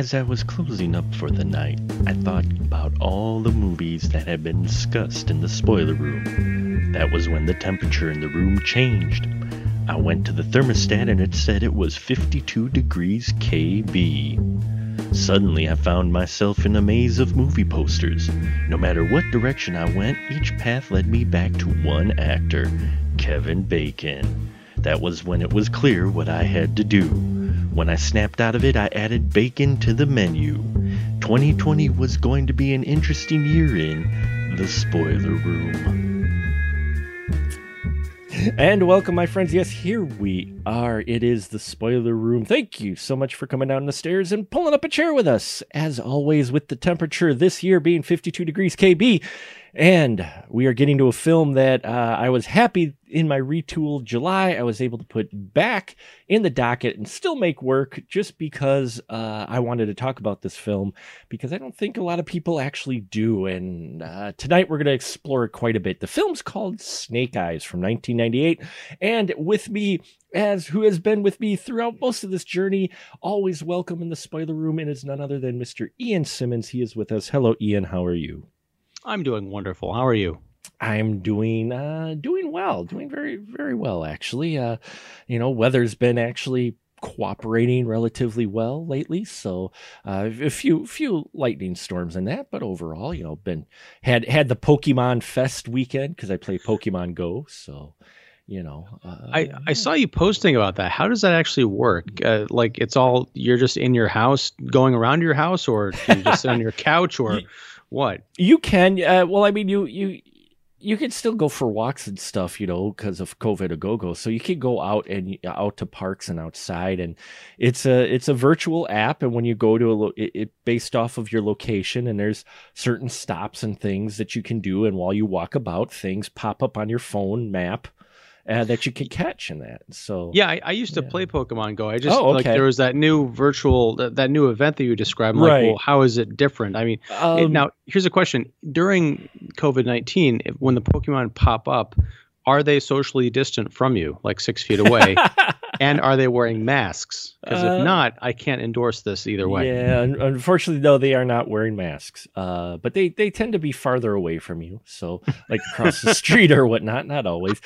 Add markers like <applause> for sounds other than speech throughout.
As I was closing up for the night, I thought about all the movies that had been discussed in the spoiler room. That was when the temperature in the room changed. I went to the thermostat and it said it was 52 degrees KB. Suddenly, I found myself in a maze of movie posters. No matter what direction I went, each path led me back to one actor Kevin Bacon. That was when it was clear what I had to do. When I snapped out of it, I added bacon to the menu. 2020 was going to be an interesting year in the spoiler room. And welcome, my friends. Yes, here we are. It is the spoiler room. Thank you so much for coming down the stairs and pulling up a chair with us. As always, with the temperature this year being 52 degrees KB. And we are getting to a film that uh, I was happy in my retooled July, I was able to put back in the docket and still make work just because uh, I wanted to talk about this film because I don't think a lot of people actually do. And uh, tonight we're going to explore it quite a bit. The film's called Snake Eyes from 1998. And with me, as who has been with me throughout most of this journey, always welcome in the spoiler room, and is none other than Mr. Ian Simmons. He is with us. Hello, Ian. How are you? I'm doing wonderful. How are you? I'm doing uh doing well, doing very very well actually. Uh you know, weather's been actually cooperating relatively well lately, so uh, a few few lightning storms in that, but overall, you know, been had had the Pokemon Fest weekend because I play Pokemon Go, so you know. Uh, I I saw you posting about that. How does that actually work? Uh, like it's all you're just in your house, going around your house, or you just sit on your <laughs> couch, or what? You can. Uh, well, I mean, you you you can still go for walks and stuff, you know, because of COVID a go go. So you can go out and out to parks and outside, and it's a it's a virtual app. And when you go to a lo- it, it based off of your location, and there's certain stops and things that you can do. And while you walk about, things pop up on your phone map uh, that you can catch in that. So yeah, I, I used to yeah. play Pokemon Go. I just oh, okay. like there was that new virtual that, that new event that you described. I'm right. like, well, how is it different? I mean, um, it, now here's a question: during COVID nineteen, when the Pokemon pop up, are they socially distant from you, like six feet away? <laughs> and are they wearing masks? Because uh, if not, I can't endorse this either way. Yeah, unfortunately, no, they are not wearing masks. Uh, but they they tend to be farther away from you, so like across the <laughs> street or whatnot. Not always.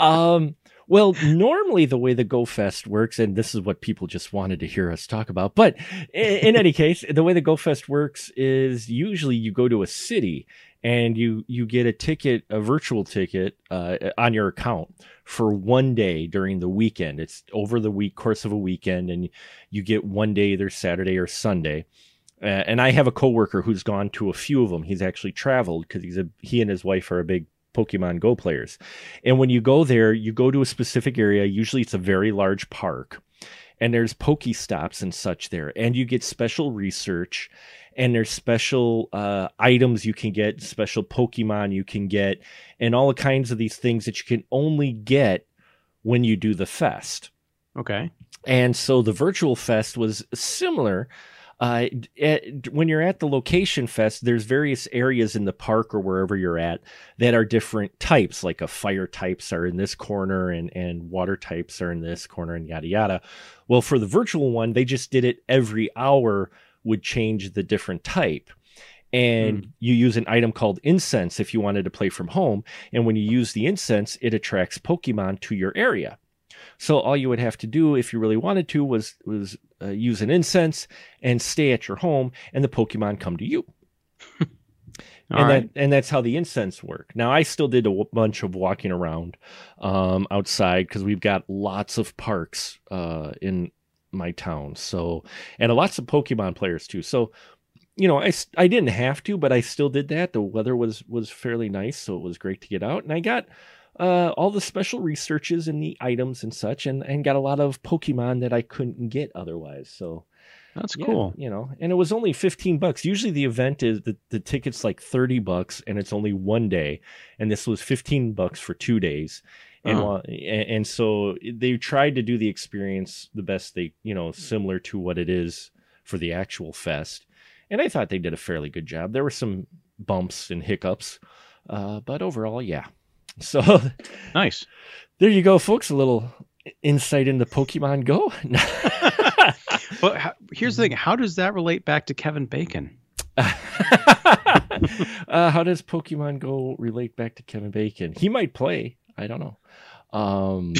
Um, well, normally the way the Go Fest works, and this is what people just wanted to hear us talk about, but in, in any <laughs> case, the way the Go Fest works is usually you go to a city and you you get a ticket, a virtual ticket uh, on your account for one day during the weekend. It's over the week course of a weekend, and you get one day either Saturday or Sunday. Uh, and I have a coworker who's gone to a few of them. He's actually traveled because he's a he and his wife are a big Pokemon Go players. And when you go there, you go to a specific area. Usually, it's a very large park, and there's Pokestops and such there, and you get special research and there's special uh, items you can get, special Pokemon you can get, and all kinds of these things that you can only get when you do the fest. Okay. And so the virtual fest was similar. Uh, at, when you're at the location fest, there's various areas in the park or wherever you're at that are different types, like a fire types are in this corner and, and water types are in this corner and yada yada. Well, for the virtual one, they just did it every hour would change the different type and mm. you use an item called incense if you wanted to play from home and when you use the incense it attracts pokemon to your area so all you would have to do if you really wanted to was was uh, use an incense and stay at your home and the pokemon come to you <laughs> and right. that and that's how the incense work. Now I still did a w- bunch of walking around um, outside because we've got lots of parks uh, in my town. So, and lots of Pokemon players too. So, you know, I, I didn't have to, but I still did that. The weather was was fairly nice, so it was great to get out. And I got uh, all the special researches and the items and such, and and got a lot of Pokemon that I couldn't get otherwise. So. That's yeah, cool. You know, and it was only 15 bucks. Usually the event is the, the ticket's like 30 bucks and it's only one day. And this was 15 bucks for two days and uh-huh. and so they tried to do the experience the best they you know similar to what it is for the actual fest and i thought they did a fairly good job there were some bumps and hiccups uh, but overall yeah <laughs> so nice there you go folks a little insight into pokemon go <laughs> but here's the thing: how does that relate back to Kevin Bacon? <laughs> uh, how does Pokemon Go relate back to Kevin Bacon? He might play. I don't know. Um,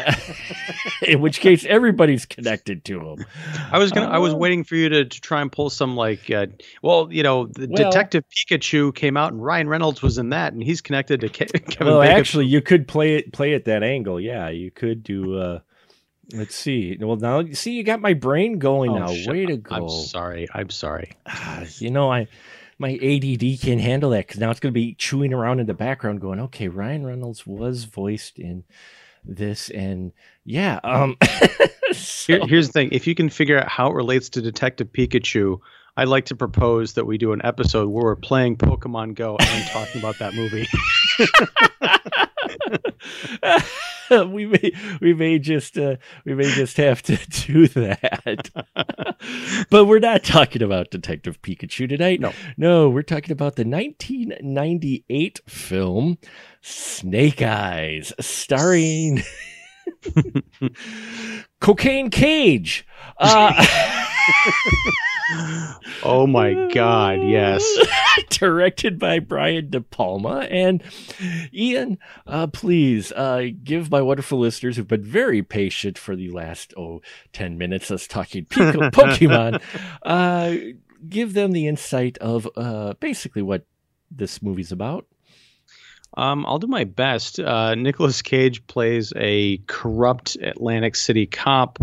<laughs> <laughs> in which case, everybody's connected to him. I was gonna. I was uh, waiting for you to, to try and pull some like. Uh, well, you know, the well, Detective Pikachu came out, and Ryan Reynolds was in that, and he's connected to Ke- <laughs> Kevin. Well, Bacon. actually, you could play it play it that angle. Yeah, you could do. uh Let's see. Well, now see, you got my brain going oh, now. Way to go! I'm sorry. I'm sorry. Uh, you know, I my ADD can't handle that because now it's going to be chewing around in the background, going, "Okay, Ryan Reynolds was voiced in this," and yeah. Um, <laughs> so. Here, here's the thing: if you can figure out how it relates to Detective Pikachu, I'd like to propose that we do an episode where we're playing Pokemon Go and talking about that movie. <laughs> <laughs> we may we may just uh, we may just have to <laughs> do that. <laughs> but we're not talking about Detective Pikachu tonight. No, no, we're talking about the 1998 film Snake Eyes, starring Cocaine Cage. Uh, oh my God! Yes, <laughs> directed by Brian De Palma and Ian. Uh, please uh, give my wonderful listeners who've been very patient for the last oh 10 minutes us talking <laughs> Pokemon. uh, give them the insight of uh, basically what this movie's about. Um, I'll do my best. Uh, Nicolas Cage plays a corrupt Atlantic City cop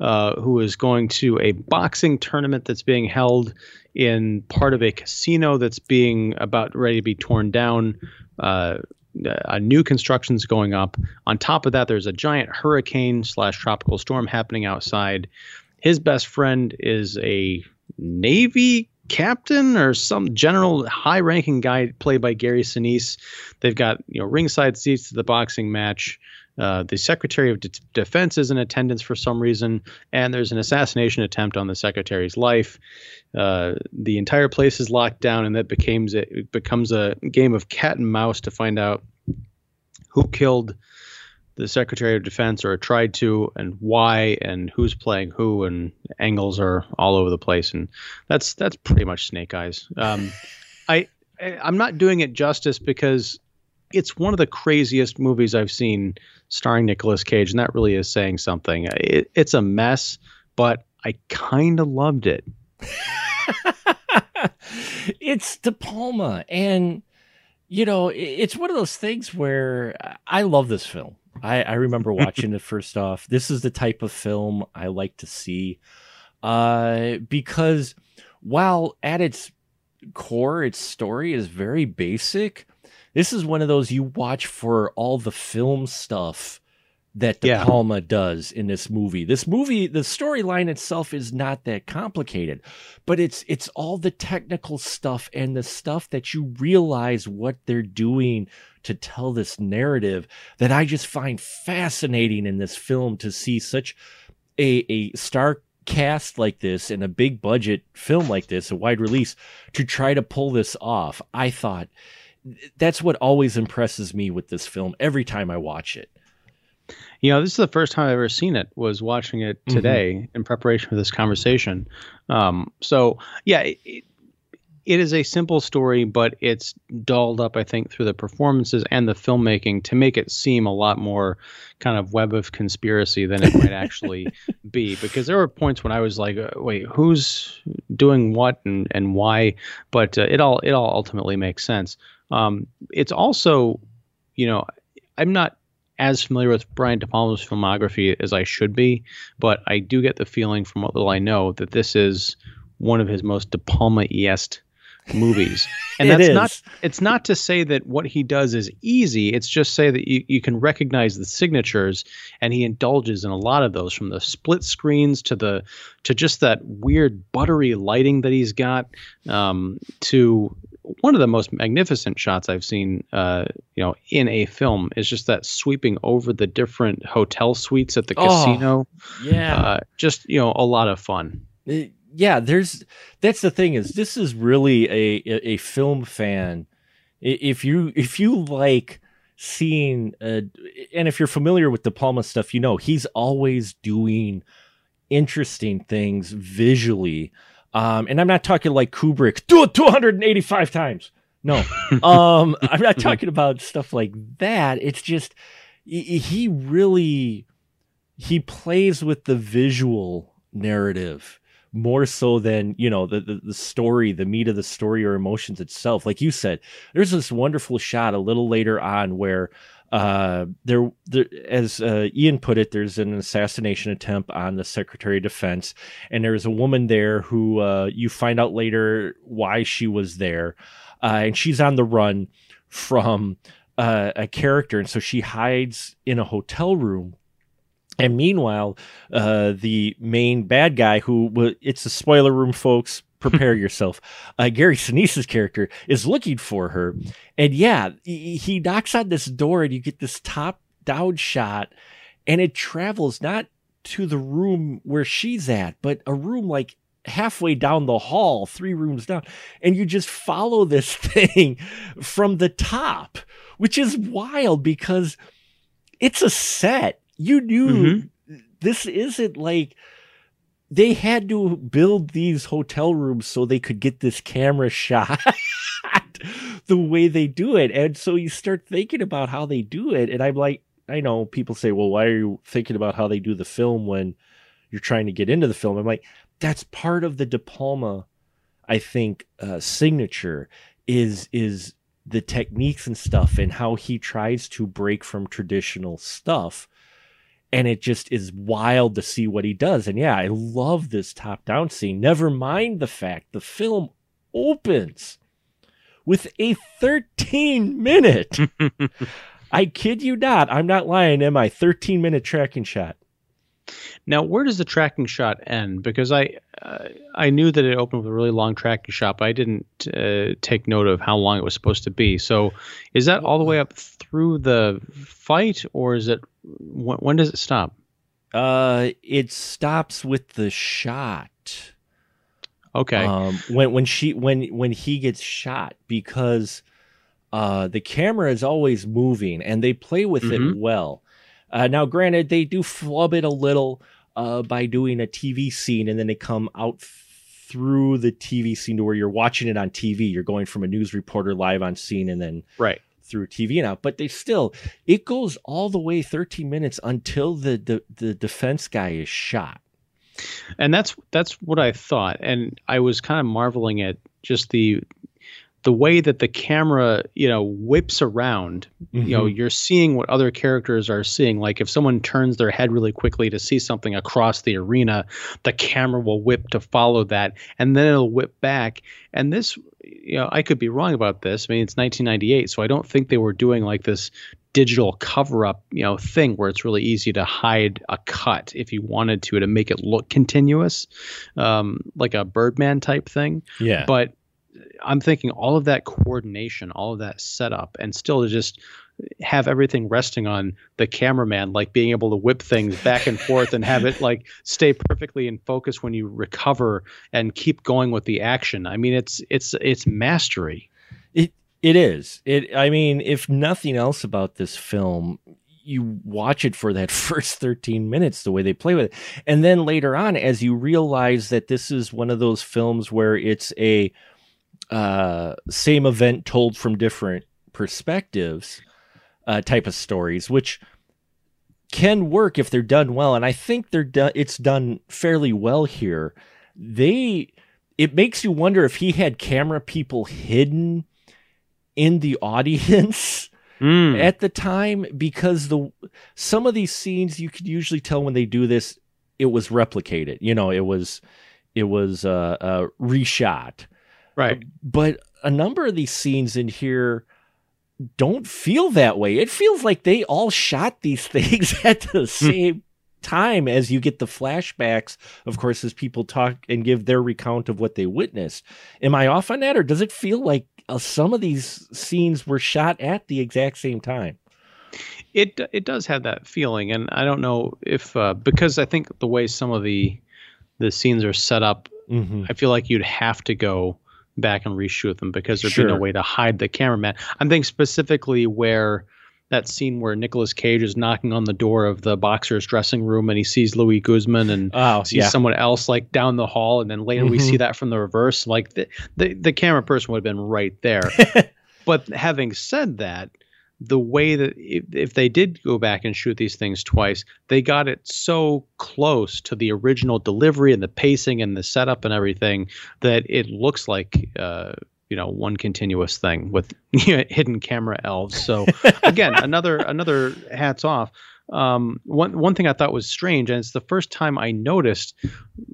uh, who is going to a boxing tournament that's being held in part of a casino that's being about ready to be torn down. Uh, a new construction's going up. On top of that, there's a giant hurricane slash tropical storm happening outside. His best friend is a Navy captain or some general high ranking guy played by Gary Sinise. They've got you know ringside seats to the boxing match. Uh, the Secretary of De- Defense is in attendance for some reason, and there's an assassination attempt on the Secretary's life. Uh, the entire place is locked down, and that becomes it becomes a game of cat and mouse to find out who killed the Secretary of Defense or tried to, and why, and who's playing who, and angles are all over the place, and that's that's pretty much Snake Eyes. Um, I I'm not doing it justice because it's one of the craziest movies I've seen starring Nicolas Cage, and that really is saying something. It, it's a mess, but I kind of loved it. <laughs> it's De Palma, and you know, it's one of those things where I love this film. I, I remember <laughs> watching it first off. This is the type of film I like to see uh, because while at its core, its story is very basic, this is one of those you watch for all the film stuff that De yeah. Palma does in this movie. This movie, the storyline itself is not that complicated, but it's it's all the technical stuff and the stuff that you realize what they're doing to tell this narrative that I just find fascinating in this film to see such a a star cast like this in a big budget film like this, a wide release, to try to pull this off. I thought that's what always impresses me with this film every time I watch it. You know, this is the first time I've ever seen it. Was watching it mm-hmm. today mm-hmm. in preparation for this conversation. Um, so yeah, it, it is a simple story, but it's dolled up, I think, through the performances and the filmmaking to make it seem a lot more kind of web of conspiracy than it might actually <laughs> be. Because there were points when I was like, uh, "Wait, who's doing what and and why?" But uh, it all it all ultimately makes sense. Um, it's also, you know, I'm not as familiar with Brian De Palma's filmography as I should be, but I do get the feeling from what little I know that this is one of his most De Palma-esque movies. <laughs> And that's not it's not to say that what he does is easy. It's just say that you, you can recognize the signatures and he indulges in a lot of those from the split screens to the to just that weird buttery lighting that he's got um, to one of the most magnificent shots I've seen, uh, you know, in a film is just that sweeping over the different hotel suites at the oh, casino. Yeah, uh, just you know, a lot of fun. It, yeah, there's that's the thing is this is really a, a, a film fan. If you if you like seeing, uh, and if you're familiar with De Palma stuff, you know he's always doing interesting things visually. Um, and I'm not talking like Kubrick, do it 285 times. No, <laughs> um, I'm not talking about stuff like that. It's just he really he plays with the visual narrative more so than you know the, the, the story the meat of the story or emotions itself like you said there's this wonderful shot a little later on where uh, there, there, as uh, Ian put it, there's an assassination attempt on the Secretary of Defense, and there's a woman there who uh, you find out later why she was there, uh, and she's on the run from uh, a character, and so she hides in a hotel room. And meanwhile, uh, the main bad guy, who it's a spoiler room, folks, prepare <laughs> yourself. Uh, Gary Sinise's character is looking for her, and yeah, he, he knocks on this door, and you get this top down shot, and it travels not to the room where she's at, but a room like halfway down the hall, three rooms down, and you just follow this <laughs> thing from the top, which is wild because it's a set you knew mm-hmm. this isn't like they had to build these hotel rooms so they could get this camera shot <laughs> the way they do it. And so you start thinking about how they do it. And I'm like, I know people say, well, why are you thinking about how they do the film when you're trying to get into the film? I'm like, that's part of the De Palma, I think, uh, signature is is the techniques and stuff and how he tries to break from traditional stuff and it just is wild to see what he does. And yeah, I love this top down scene. Never mind the fact the film opens with a 13 minute. <laughs> I kid you not. I'm not lying, am I? 13 minute tracking shot. Now, where does the tracking shot end? Because I uh, I knew that it opened with a really long tracking shot, but I didn't uh, take note of how long it was supposed to be. So, is that all the way up through the fight, or is it when, when does it stop? Uh, it stops with the shot. Okay. Um, when when she when when he gets shot because uh the camera is always moving and they play with mm-hmm. it well. Uh, now, granted, they do flub it a little uh, by doing a TV scene, and then they come out through the TV scene to where you're watching it on TV. You're going from a news reporter live on scene, and then right through TV and out. But they still, it goes all the way 13 minutes until the the, the defense guy is shot. And that's that's what I thought, and I was kind of marveling at just the the way that the camera, you know, whips around, mm-hmm. you know, mm-hmm. you're seeing what other characters are seeing. Like if someone turns their head really quickly to see something across the arena, the camera will whip to follow that, and then it'll whip back. And this, you know, I could be wrong about this. I mean, it's 1998, so I don't think they were doing like this digital cover up, you know, thing where it's really easy to hide a cut if you wanted to to make it look continuous, um, like a Birdman type thing. Yeah. But I'm thinking all of that coordination, all of that setup, and still to just have everything resting on the cameraman, like being able to whip things back and forth and have it like stay perfectly in focus when you recover and keep going with the action. I mean, it's it's it's mastery. It it is. It. I mean, if nothing else about this film, you watch it for that <laughs> first 13 minutes the way they play with it and then later on as you realize that this is one of those films where it's a uh, same event told from different perspectives uh, type of stories, which can work if they're done well. And I think they're done. It's done fairly well here. They it makes you wonder if he had camera people hidden in the <laughs> audience mm. at the time because the some of these scenes you could usually tell when they do this it was replicated you know it was it was uh, uh reshot Right. But a number of these scenes in here don't feel that way. It feels like they all shot these <laughs> things at the hmm. same time as you get the flashbacks, of course, as people talk and give their recount of what they witnessed. Am I off on that, or does it feel like uh, some of these scenes were shot at the exact same time? It it does have that feeling, and I don't know if uh, because I think the way some of the the scenes are set up, mm-hmm. I feel like you'd have to go back and reshoot them because there'd sure. be no way to hide the cameraman. I'm thinking specifically where that scene where Nicolas Cage is knocking on the door of the boxer's dressing room and he sees Luis Guzman and oh, sees yeah. someone else like down the hall, and then later mm-hmm. we see that from the reverse. Like the, the the camera person would have been right there. <laughs> but having said that, the way that if, if, they did go back and shoot these things twice, they got it so close to the original delivery and the pacing and the setup and everything that it looks like uh, you know one continuous thing with <laughs> hidden camera elves. So <laughs> again, another another hats off. Um, one one thing I thought was strange, and it's the first time I noticed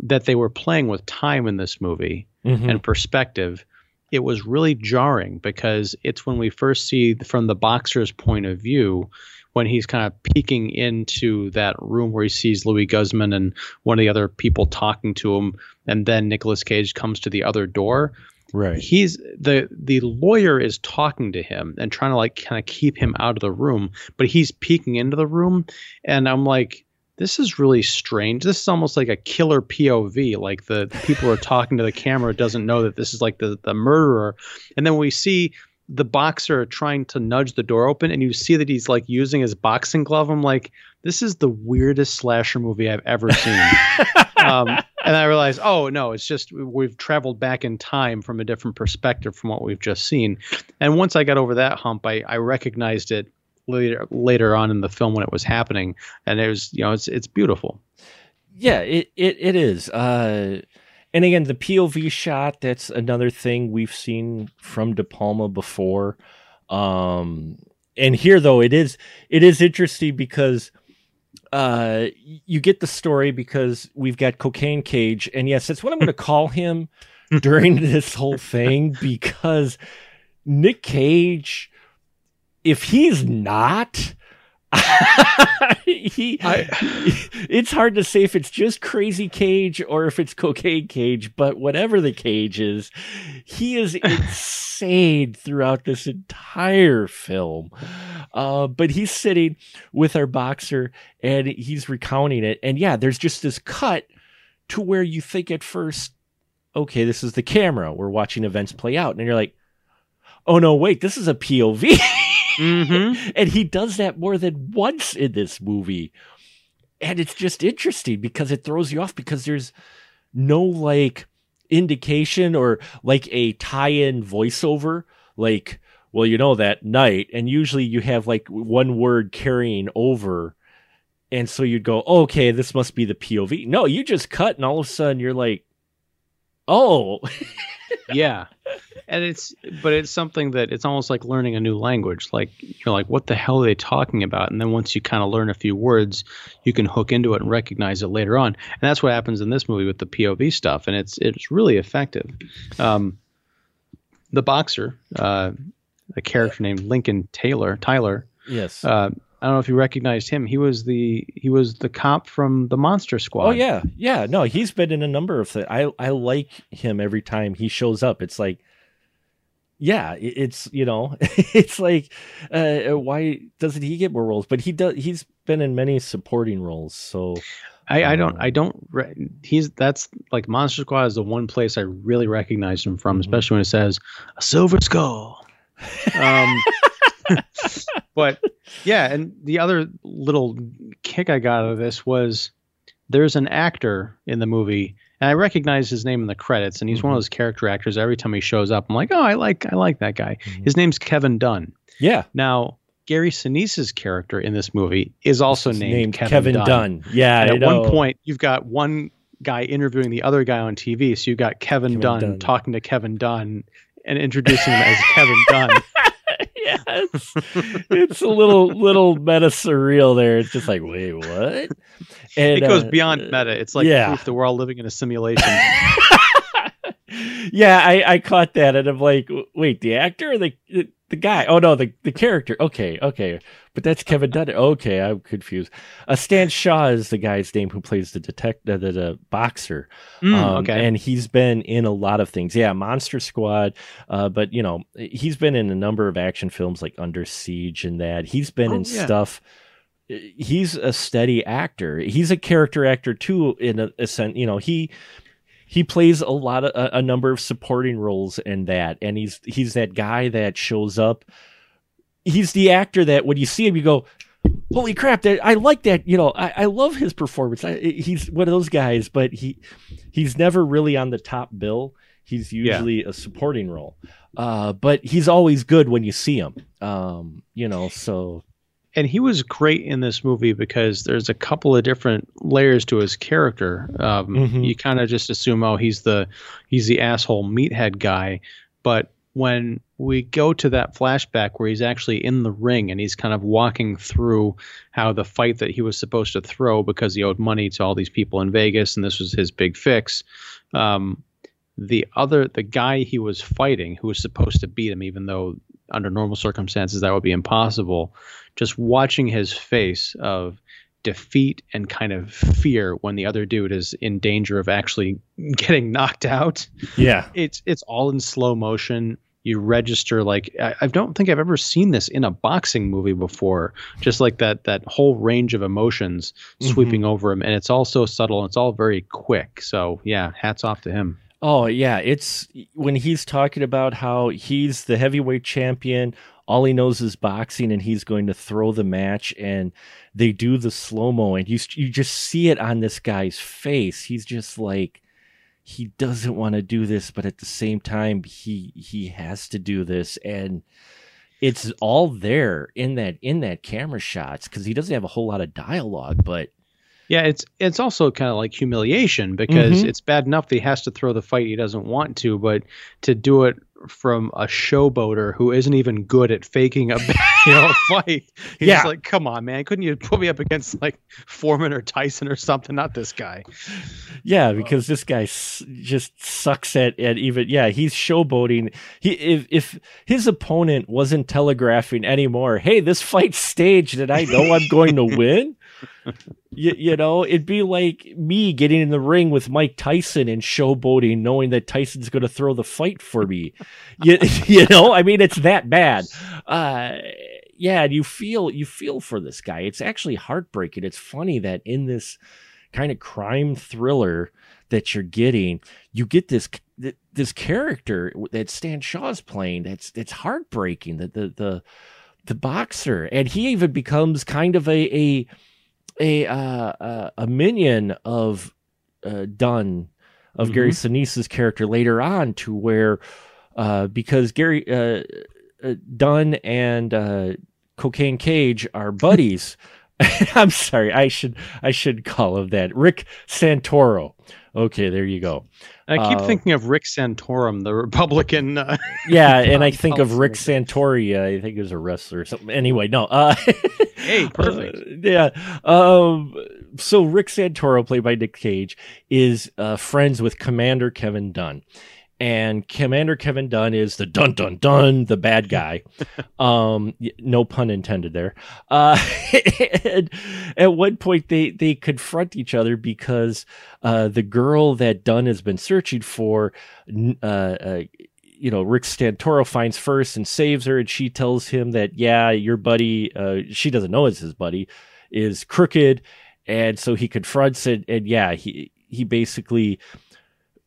that they were playing with time in this movie mm-hmm. and perspective. It was really jarring because it's when we first see from the boxer's point of view when he's kind of peeking into that room where he sees Luis Guzman and one of the other people talking to him, and then Nicolas Cage comes to the other door. Right. He's the the lawyer is talking to him and trying to like kind of keep him out of the room, but he's peeking into the room, and I'm like, this is really strange. This is almost like a killer POV. Like the, people are talking to the camera doesn't know that this is like the the murderer, and then we see the boxer trying to nudge the door open and you see that he's like using his boxing glove i'm like this is the weirdest slasher movie i've ever seen <laughs> um, and i realized oh no it's just we've traveled back in time from a different perspective from what we've just seen and once i got over that hump i, I recognized it later later on in the film when it was happening. And it was you know it's it's beautiful. Yeah it it, it is. Uh and again, the POV shot, that's another thing we've seen from De Palma before. Um, and here though, it is it is interesting because uh, you get the story because we've got Cocaine Cage, and yes, that's what I'm going to call him <laughs> during this whole thing because Nick Cage, if he's not <laughs> he, I, it's hard to say if it's just crazy cage or if it's cocaine cage, but whatever the cage is, he is <laughs> insane throughout this entire film. Uh, but he's sitting with our boxer and he's recounting it. And yeah, there's just this cut to where you think at first, okay, this is the camera. We're watching events play out. And you're like, oh no, wait, this is a POV. <laughs> Mm-hmm. <laughs> and he does that more than once in this movie. And it's just interesting because it throws you off because there's no like indication or like a tie-in voiceover like well you know that night and usually you have like one word carrying over and so you'd go okay this must be the pov no you just cut and all of a sudden you're like oh. <laughs> Yeah. And it's but it's something that it's almost like learning a new language. Like you're like what the hell are they talking about? And then once you kind of learn a few words you can hook into it and recognize it later on. And that's what happens in this movie with the pov stuff. And it's it's really effective. Um, the boxer uh, a character named lincoln taylor tyler yes. uh, I don't know if you recognized him. He was the he was the cop from the Monster Squad. Oh yeah, yeah. No, he's been in a number of things. I I like him every time he shows up. It's like, yeah, it's you know, <laughs> it's like, uh, why doesn't he get more roles? But he does. He's been in many supporting roles. So I, I don't um, I don't re- he's that's like Monster Squad is the one place I really recognize him from, mm-hmm. especially when it says a silver skull. <laughs> Um, <laughs> but yeah, and the other little kick I got out of this was there's an actor in the movie, and I recognize his name in the credits, and he's mm-hmm. one of mm-hmm. those character actors. Every time he shows up, I'm like, oh, I like I like that guy. Mm-hmm. His name's Kevin Dunn. Yeah. Now Gary Sinise's character in this movie is also named, named, Kevin, Kevin Dunn. Dunn. Yeah. And at know. one point, you've got one guy interviewing the other guy on TV, so you've got Kevin, Kevin Dunn, Dunn talking to Kevin Dunn and introducing him as Kevin Dunn. <laughs> <laughs> yes. it's a little little meta surreal there. It's just like, wait, what? And, it goes uh, beyond meta. It's like yeah. proof that we're all living in a simulation. <laughs> yeah, I, I caught that and I'm like, wait, the actor or the the guy? Oh no, the the character. Okay, okay, but that's Kevin Dunn. Okay, I'm confused. Uh, Stan Shaw is the guy's name who plays the detective, uh, the, the, boxer. Mm, um, okay, and he's been in a lot of things. Yeah, Monster Squad. Uh, but you know, he's been in a number of action films like Under Siege and that. He's been oh, in yeah. stuff he's a steady actor. He's a character actor too. In a, a sense, you know, he he plays a lot of a, a, number of supporting roles in that, and he's he's that guy that shows up. he's the actor that when you see him, you go, holy crap that i like that you know i, I love his performance. I, he's one of those guys but he he's never really on the top bill. He's usually yeah. a supporting role. Uh, but he's always good when you see him. Um, you know so and he was great in this movie because there's a couple of different layers to his character um, mm-hmm. you kind of just assume oh he's the he's the asshole meathead guy but when we go to that flashback where he's actually in the ring and he's kind of walking through how the fight that he was supposed to throw because he owed money to all these people in Vegas and this was his big fix. Um, the other, the guy he was fighting, who was supposed to beat him, even though under normal circumstances that would be impossible, just watching his face of defeat and kind of fear when the other dude is in danger of actually <laughs> getting knocked out. Yeah. It's it's all in slow motion. You register like I, I don't think I've ever seen this in a boxing movie before. Just like that that whole range of emotions mm-hmm. sweeping over him, and it's all so subtle. and It's all very quick. So yeah, hats off to him. Oh yeah, it's when he's talking about how he's the heavyweight champion all he knows is boxing and he's going to throw the match and they do the slow mo and you you just see it on this guy's face he's just like he doesn't want to do this but at the same time he he has to do this and it's all there in that in that camera shots because he doesn't have a whole lot of dialogue but yeah, it's it's also kind of like humiliation because mm-hmm. it's bad enough that he has to throw the fight he doesn't want to, but to do it from a showboater who isn't even good at faking a <laughs> you know <laughs> fight. He's yeah. like, come on, man, couldn't you put me up against like Foreman or Tyson or something? Not this guy. Yeah, because this guy s- just sucks at at even. Yeah, he's showboating. He if if his opponent wasn't telegraphing anymore, hey, this fight's staged, and I know I'm going to <laughs> win you, you know, it'd be like me getting in the ring with Mike Tyson and showboating, knowing that Tyson's going to throw the fight for me. <laughs> you, <laughs> you know, I mean, it's that bad. Uh, yeah, you feel you feel for this guy. It's actually heartbreaking. It's funny that in this kind of crime thriller that you're getting, you get this this character that Stan Shaw's playing. That's it's heartbreaking. The the the the boxer, and he even becomes kind of a a a uh, a minion of uh, Dunn of mm-hmm. Gary Sinise's character later on to where uh, because Gary uh, uh Dunn and uh, Cocaine Cage are <laughs> buddies. <laughs> I'm sorry, I should I should call him that. Rick Santoro. Okay, there you go. I keep uh, thinking of Rick Santorum, the Republican. Uh, <laughs> yeah, and I <laughs> think of Rick Santori. I think he was a wrestler or something. Anyway, no. Uh, <laughs> hey, perfect. Uh, yeah. Um, so Rick Santoro, played by Nick Cage, is uh, friends with Commander Kevin Dunn and Commander Kevin Dunn is the dun dun dun, the bad <laughs> guy. um, no pun intended there. Uh, <laughs> at one point, they they confront each other because uh, the girl that Dunn has been searching for, uh, uh, you know, Rick Santoro finds first and saves her, and she tells him that yeah, your buddy, uh, she doesn't know it's his buddy, is crooked, and so he confronts it, and yeah, he he basically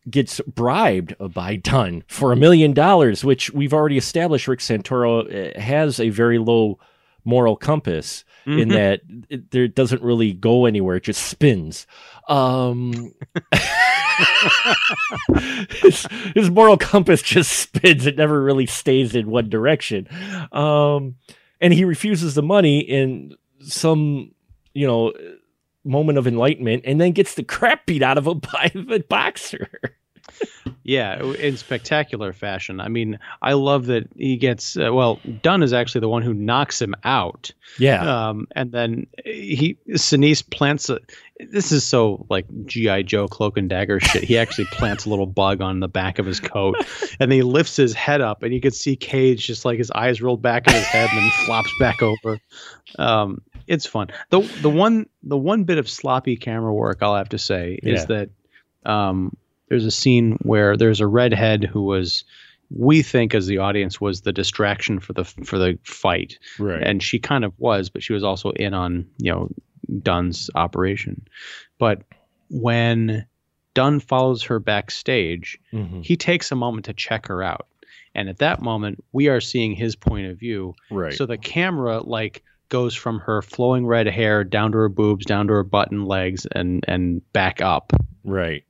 gets bribed by Dunn for a million dollars, which we've already established Rick Santoro uh, has a very low moral compass mm-hmm. in that it, there doesn't really go anywhere; it just spins. Um, <laughs> his, his, moral compass just spins; it never really stays in one direction. Um, and he refuses the money in some, you know moment of enlightenment and then gets the crap beat out of him <laughs> by the boxer. yeah, in spectacular fashion. I mean, I love that he gets uh, well. Dunn is actually the one who knocks him out. Yeah. Um, and then he Sinise plants a. This is so like GI Joe cloak and dagger shit. He actually plants a little bug on the back of his coat, <laughs> and he lifts his head up, and you can see Cage just like his eyes rolled back in his head and then flops back over. Um, it's fun. the the one The one bit of sloppy camera work I'll have to say is yeah. that um, there's a scene where there's a redhead who was we think as the audience was the distraction for the for the fight right and she kind of was but she was also in on you know dunn's operation but when dunn follows her backstage mm-hmm. he takes a moment to check her out and at that moment we are seeing his point of view. Right. So the camera like goes from her flowing red hair down to her boobs, down to her button legs, and and back up. Right.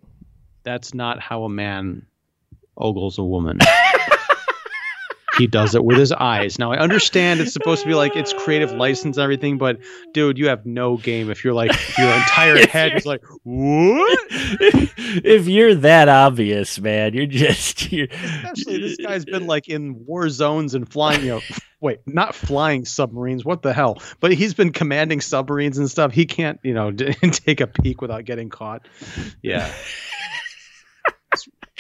That's not how a man ogles a woman. <laughs> he does it with his eyes. Now I understand it's supposed to be like it's creative <laughs> license and everything, but dude, you have no game if you're like your <laughs> entire head is like what? <laughs> if you're that obvious, man, you're just you're... especially this guy's been like in war zones and flying, you know. Wait, not flying submarines. What the hell? But he's been commanding submarines and stuff. He can't, you know, take a peek without getting caught. Yeah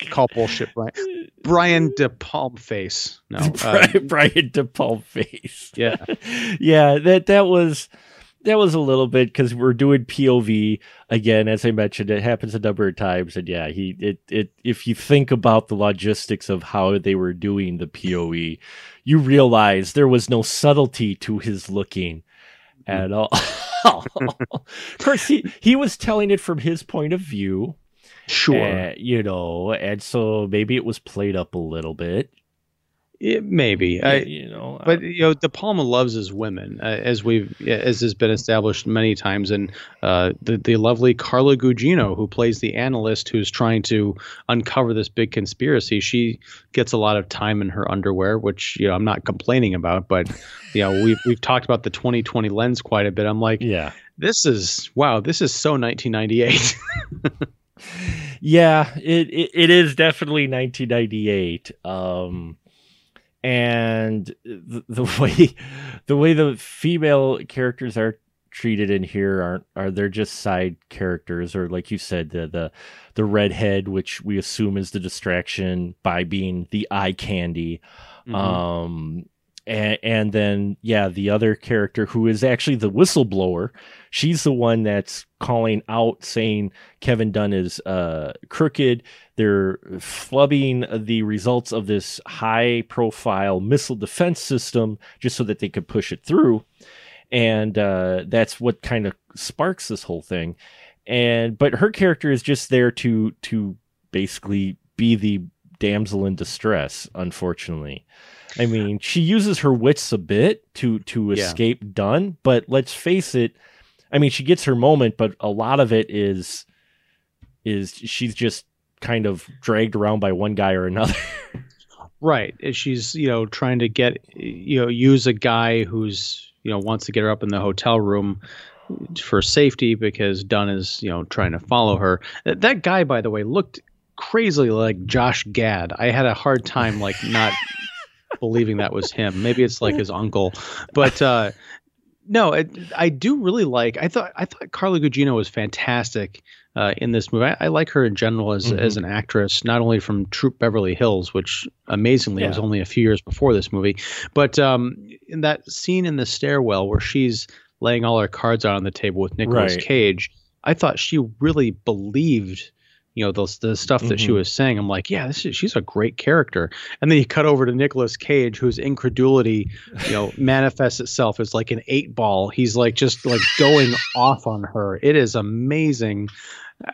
call bullshit, Brian. Brian De Palm Face. No, Brian, <laughs> uh, Brian De Palm Face. Yeah, <laughs> yeah. That that was that was a little bit because we're doing POV again. As I mentioned, it happens a number of times, and yeah, he it it. If you think about the logistics of how they were doing the POV, you realize there was no subtlety to his looking at all. <laughs> of course, he he was telling it from his point of view Sure. Uh, you know, and so maybe it was played up a little bit. It, maybe I, you know, but you know, De Palma loves his women, uh, as we've as has been established many times, and uh, the the lovely Carla Gugino, who plays the analyst who's trying to uncover this big conspiracy, she gets a lot of time in her underwear, which you know I'm not complaining about, but you know we've we've talked about the 2020 lens quite a bit. I'm like, yeah, this is wow, this is so 1998. <laughs> yeah, it, it, it is definitely 1998. Um, and the, the, <laughs> way the way the female characters are treated in here aren't are they're just side characters or like you said the the the redhead which we assume is the distraction by being the eye candy mm-hmm. um and, and then yeah the other character who is actually the whistleblower she's the one that's calling out saying kevin dunn is uh, crooked they're flubbing the results of this high profile missile defense system just so that they could push it through and uh, that's what kind of sparks this whole thing and but her character is just there to to basically be the damsel in distress unfortunately I mean, she uses her wits a bit to to escape yeah. Dunn, but let's face it. I mean, she gets her moment, but a lot of it is is she's just kind of dragged around by one guy or another. <laughs> right. She's, you know, trying to get you know, use a guy who's, you know, wants to get her up in the hotel room for safety because Dunn is, you know, trying to follow her. That guy, by the way, looked crazily like Josh Gad. I had a hard time like not <laughs> believing that was him. Maybe it's like his uncle, but uh, no, it, I do really like. I thought I thought Carla Gugino was fantastic uh, in this movie. I, I, like her in general as mm-hmm. as an actress, not only from Troop Beverly Hills, which amazingly yeah. was only a few years before this movie, but um, in that scene in the stairwell where she's laying all her cards out on the table with Nicolas right. Cage. I thought she really believed you know the, the stuff that mm-hmm. she was saying i'm like yeah this is, she's a great character. And then you cut over to Nicolas cage whose incredulity you know <laughs> manifests itself as like an eight ball. He's like just like going off on her. It is amazing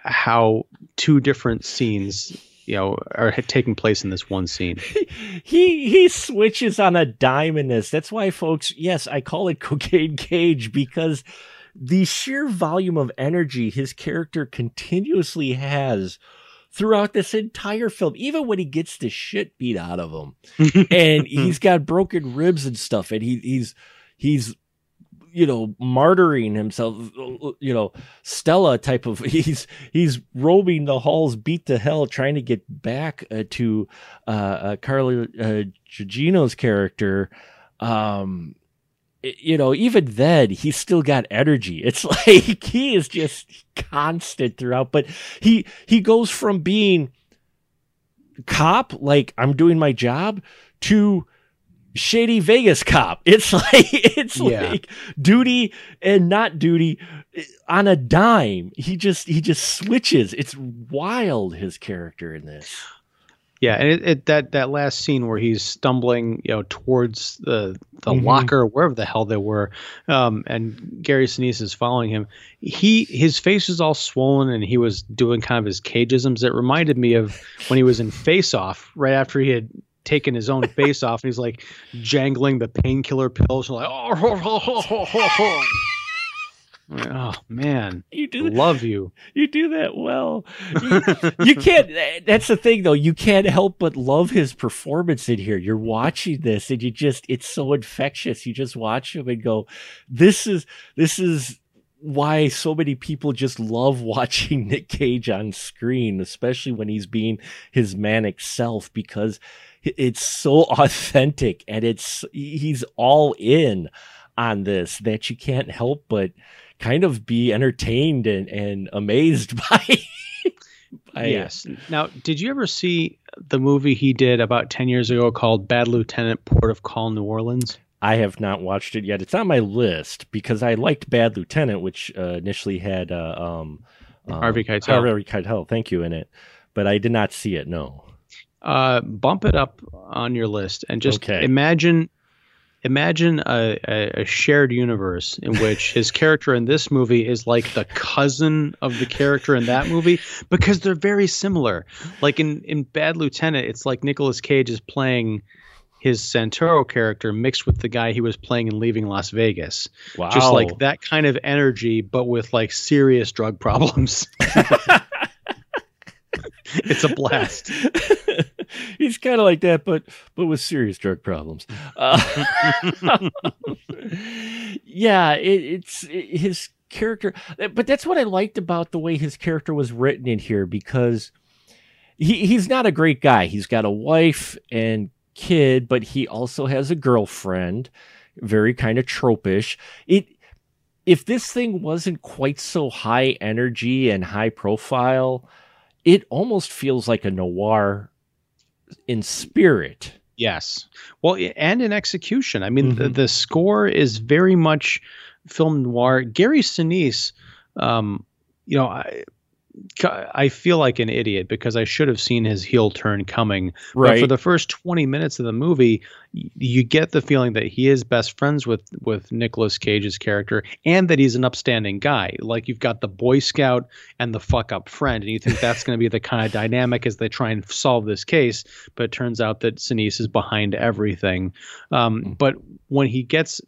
how two different scenes you know are taking place in this one scene. <laughs> He he switches on a dime in this that's why folks yes i call it <laughs> cocaine cage because the sheer volume of energy his character continuously has throughout this entire film, even when he gets the shit beat out of him, <laughs> and he's got broken ribs and stuff, and he, he's he's you know martyring himself, you know Stella type of <laughs> he's he's roaming the halls, beat to hell, trying to get back uh, to uh, uh, Carla uh, Gugino's character. Um, you know, even then, he's still got energy. <laughs> It's like he is just constant throughout. But he he goes from being cop, like I'm doing my job, to shady Vegas cop. <laughs> It's like it's yeah. like duty and not duty eh, on a dime. He just he just switches. It's wild his character in this. Yeah, and it, it, that that last scene where he's stumbling, you know, towards the the mm-hmm. locker, wherever the hell they were, um, and Gary Sinise is following him. He his face is all swollen, and he was doing kind of his cageisms. It reminded me of when he was in Face Off, right after he had taking his own face off, and he's like jangling the painkiller pills, and like oh, oh, oh, oh, oh man, you do love you. <laughs> You do that well. <laughs> You, you, can't. That's the thing, though. You can't help but love his performance in here. You're watching this, and you just—it's so infectious. You just watch him and go, "This is this is why so many people just love <laughs> watching Nick Cage on screen, especially when he's being his manic self, because it's so authentic and it's he's all in on this that you can't help but kind of be entertained and, and amazed <laughs> by. by yes. It. Now, did you ever see the movie he did about 10 years ago called Bad Lieutenant Port of Call New Orleans? I have not watched it yet. It's on my list because I liked Bad Lieutenant, which uh, initially had uh, um, um, Harvey Keitel. Harvey Keitel, thank you in it, but I did not see it. No. Uh, bump it up on your list and just okay. imagine imagine a, a, shared universe in which his <laughs> character in this movie is like the cousin of the character in that movie because they're very similar. Like in, in Bad Lieutenant, it's like Nicolas Cage is playing his Santoro character mixed with the guy he was playing in Leaving Las Vegas. Wow. Just like that kind of energy, but with like serious drug problems. <laughs> <laughs> it's a blast. He's kind of like that, but but with serious drug problems. Uh, <laughs> yeah, it, it's it, his character, but that's what I liked about the way his character was written in here because he he's not a great guy. He's got a wife and kid, but he also has a girlfriend. Very kind of tropish. It if this thing wasn't quite so high energy and high profile, it almost feels like a noir in spirit. Yes. Well, and in execution. I mean, mm-hmm. the, the score is very much film noir. Gary Sinise, um, you know, I, I feel like an idiot because I should have seen his heel turn coming. Right. But for the first 20 minutes of the movie, you get the feeling that he is best friends with with Nicolas Cage's character and that he's an upstanding guy. Like you've got the boy scout and the fuck up friend and you think that's going to be the kind of dynamic as they try and solve this case, but it turns out that Sinise is behind everything. Um, mm-hmm. but when he gets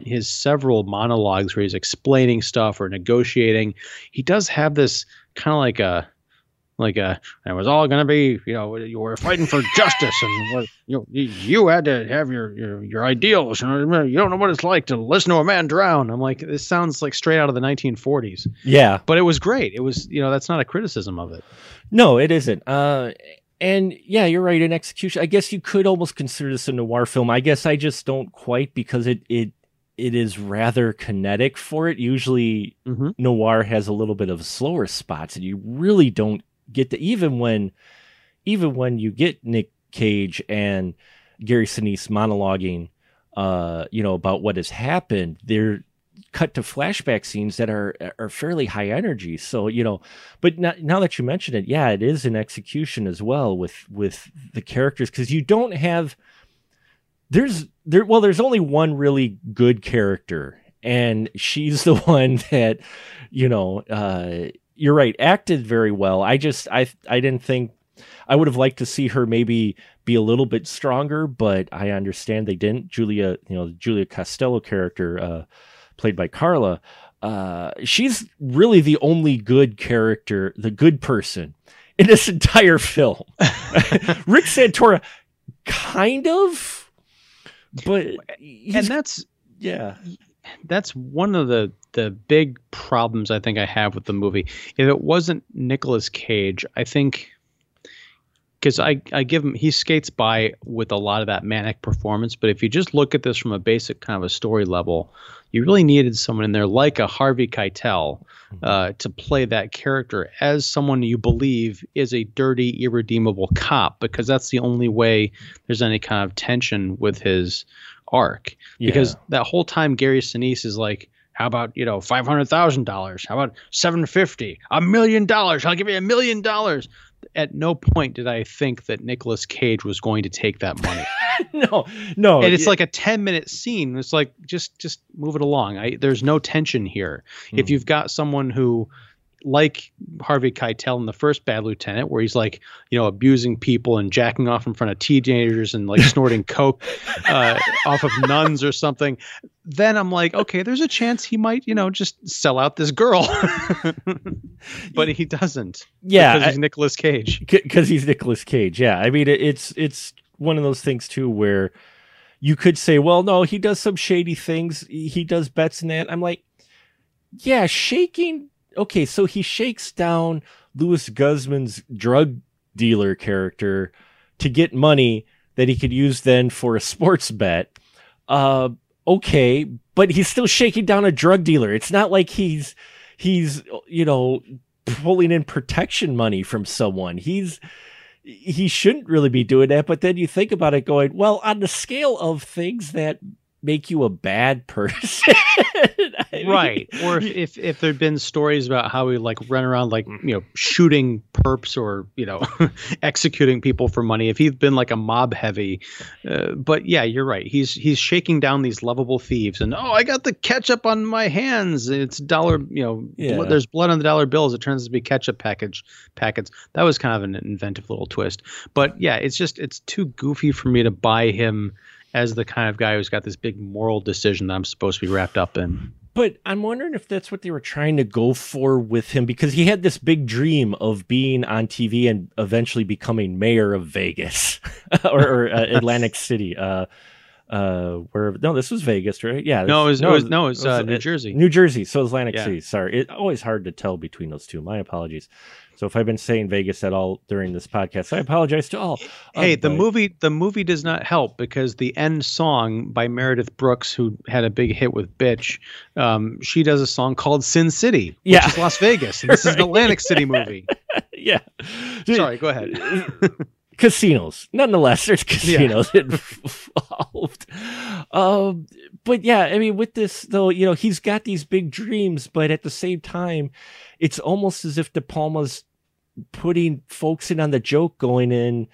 his several monologues where he's explaining stuff or negotiating, he does have this kind of like a like a it was all going to be you know you were fighting for justice and you know you had to have your your, your ideals and you don't know what it's like to listen to a man drown. I'm like this sounds like straight out of the 1940s yeah. But it was great. It was you know that's not a criticism of it. No it isn't. Uh and yeah, you're right. In execution, I guess you could almost consider this a noir film. I guess I just don't quite because it it it is rather kinetic for it. Usually, mm-hmm. noir has a little bit of slower spots, and you really don't get to even when even when you get Nick Cage and Gary Sinise monologuing, uh, you know, about what has happened. They're cut to flashback scenes that are are fairly high energy. So you know, but now, now that you mention it, yeah, it is an execution as well with with the characters because you don't have there's there well there's only one really good character and she's the <laughs> one that you know uh you're right acted very well. I just i i didn't think i would have liked to see her maybe be a little bit stronger but i understand they didn't. Julia you know julia costello character uh played by carla uh she's really the only good character the good person in this <laughs> entire film. <laughs> Rick santoro kind of but and that's yeah that's one of the the big problems I think I have with the movie. If it wasn't Nicolas Cage, I think because I, I give him he skates by with a lot of that manic performance but if you just look at this from a basic kind of a story level you really needed someone in there like a harvey keitel mm-hmm. uh, to play that character as someone you believe is a dirty irredeemable cop because that's the only way there's any kind of tension with his arc yeah. because that whole time gary sinise is like how about you know five hundred thousand dollars? How about seven fifty? A million dollars? I'll give you a million dollars at no point did I think that Nicolas Cage was going to take that money. <laughs> no, no. And it's like a 10 minute scene. It's like, just, just move it along. I, there's no tension here. Mm. If hmm. you've got someone who like Harvey Keitel in the first Bad Lieutenant, where he's like, you know, abusing people and jacking off in front of teenagers and like snorting <laughs> coke uh, off of nuns or something, then I'm like, okay, there's a chance he might, you know, just sell out this girl, <laughs> but he doesn't. Yeah, because he's Nicolas Cage. Because he's Nicolas Cage. Yeah, I mean, it's it's one of those things too where you could say, well, no, he does some shady things. He does bets and that. I'm like, yeah, shaking. Okay, so he shakes down Luis Guzman's drug dealer character to get money that he could use then for a sports bet. Uh, okay, but he's still shaking down a drug dealer. It's not like he's he's you know pulling in protection money from someone. He's he shouldn't really be doing that. But then you think about it going, well, on the scale of things that make you a bad <laughs> person. right. <laughs> Or if, if, if there'd been stories about how he like run around like, you know, shooting perps or, you know, <laughs> executing people for money, if he'd been like a mob heavy. Uh, but yeah, you're right. He's he's shaking down these lovable thieves and oh, I got the ketchup on my hands. It's dollar, you know, yeah. bl- there's blood on the dollar bills. It turns out to be ketchup package packets. That was kind of an inventive little twist. But yeah, it's just it's too goofy for me to buy him as the kind of guy who's got this big moral decision that I'm supposed to be wrapped up in. But I'm wondering if that's what they were trying to go for with him because he had this big dream of being on TV and eventually becoming mayor of Vegas <laughs> or, or uh, Atlantic <laughs> City. Uh, uh, where no, this was Vegas, right? Yeah. No, it was, no, it was, no, it was, uh, New Jersey. New Jersey. So Atlantic yeah. City. Sorry, it's always hard to tell between those two. My apologies. So if I've been saying Vegas at all during this podcast, I apologize to all. Hey, the movie the movie does not help because the end song by Meredith Brooks, who had a big hit with "Bitch," um, she does a song called "Sin City," which yeah. is Las Vegas. And this <laughs> right. is an Atlantic City movie. <laughs> yeah. Sorry, go ahead. <laughs> casinos, nonetheless, there's casinos yeah. involved. Um, but yeah, I mean, with this though, you know, he's got these big dreams, but at the same time, it's almost as if De Palma's putting folks in on the joke going in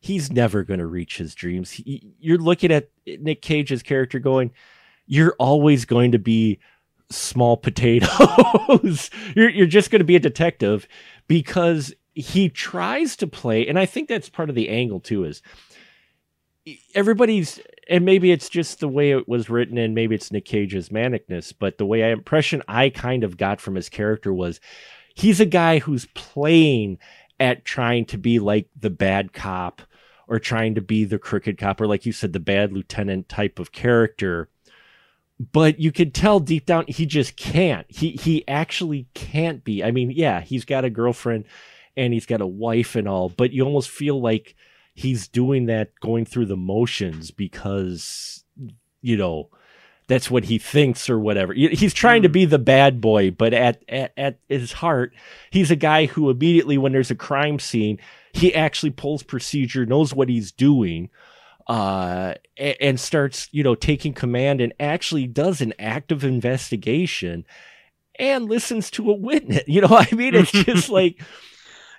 he's never going to reach his dreams. He, you're looking at nick cage's character going you're always going to be small potatoes. <laughs> You're, you're just going to be a detective because he tries to play and i think that's part of the angle too is everybody's and maybe it's just the way it was written and maybe it's nick cage's manicness but the way i impression i kind of got from his character was he's a guy who's playing at trying to be like the bad cop or trying to be the crooked cop or like you said the bad lieutenant type of character. But you could tell deep down he just can't. He he actually can't be. I mean yeah he's got a girlfriend and he's got a wife and all but you almost feel like he's doing that going through the motions because you know that's what he thinks or whatever. He's trying to mm. be the bad boy, but at, at, at his heart, he's a guy who immediately, when there's a crime scene, he actually pulls procedure, knows what he's doing, uh, and starts, you know, taking command and actually does an active investigation and listens to a witness. <laughs> You know, I mean, it's just <laughs> like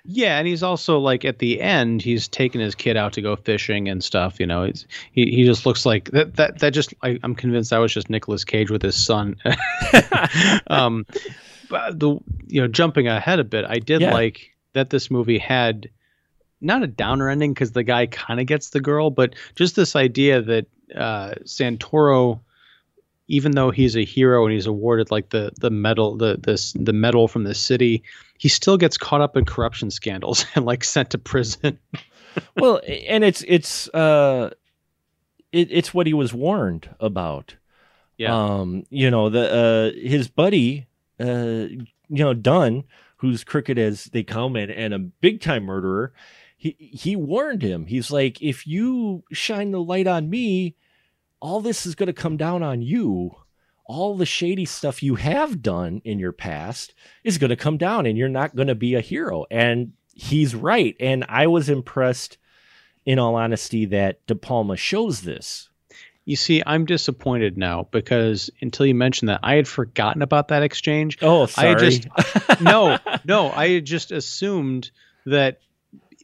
yeah, and he's also like at the end, he's taking his kid out to go fishing and stuff. You know, he's, he he just looks like that. That that just I, am convinced that was just Nicolas Cage with his son. <laughs> um, but the you know jumping ahead a bit, I did yeah. like that this movie had not a downer ending because the guy kind of gets the girl, but just this idea that uh, Santoro even though he's a hero and he's awarded like the the medal the this the medal from the city, he still gets caught up in corruption scandals <laughs> and like sent to prison. <laughs> well, and it's it's uh it, it's what he was warned about. Yeah. Um, you know, the uh his buddy uh you know, Dunne, who's crooked as they come and, and a big time murderer, he he warned him. He's like, if you shine the light on me, all this is going to come down on you. All the shady stuff you have done in your past is going to come down and you're not going to be a hero. And he's right. And I was impressed, in all honesty, that De Palma shows this. You see, I'm disappointed now because until you mentioned that, I had forgotten about that exchange. Oh, sorry. I just no, no. I had just assumed that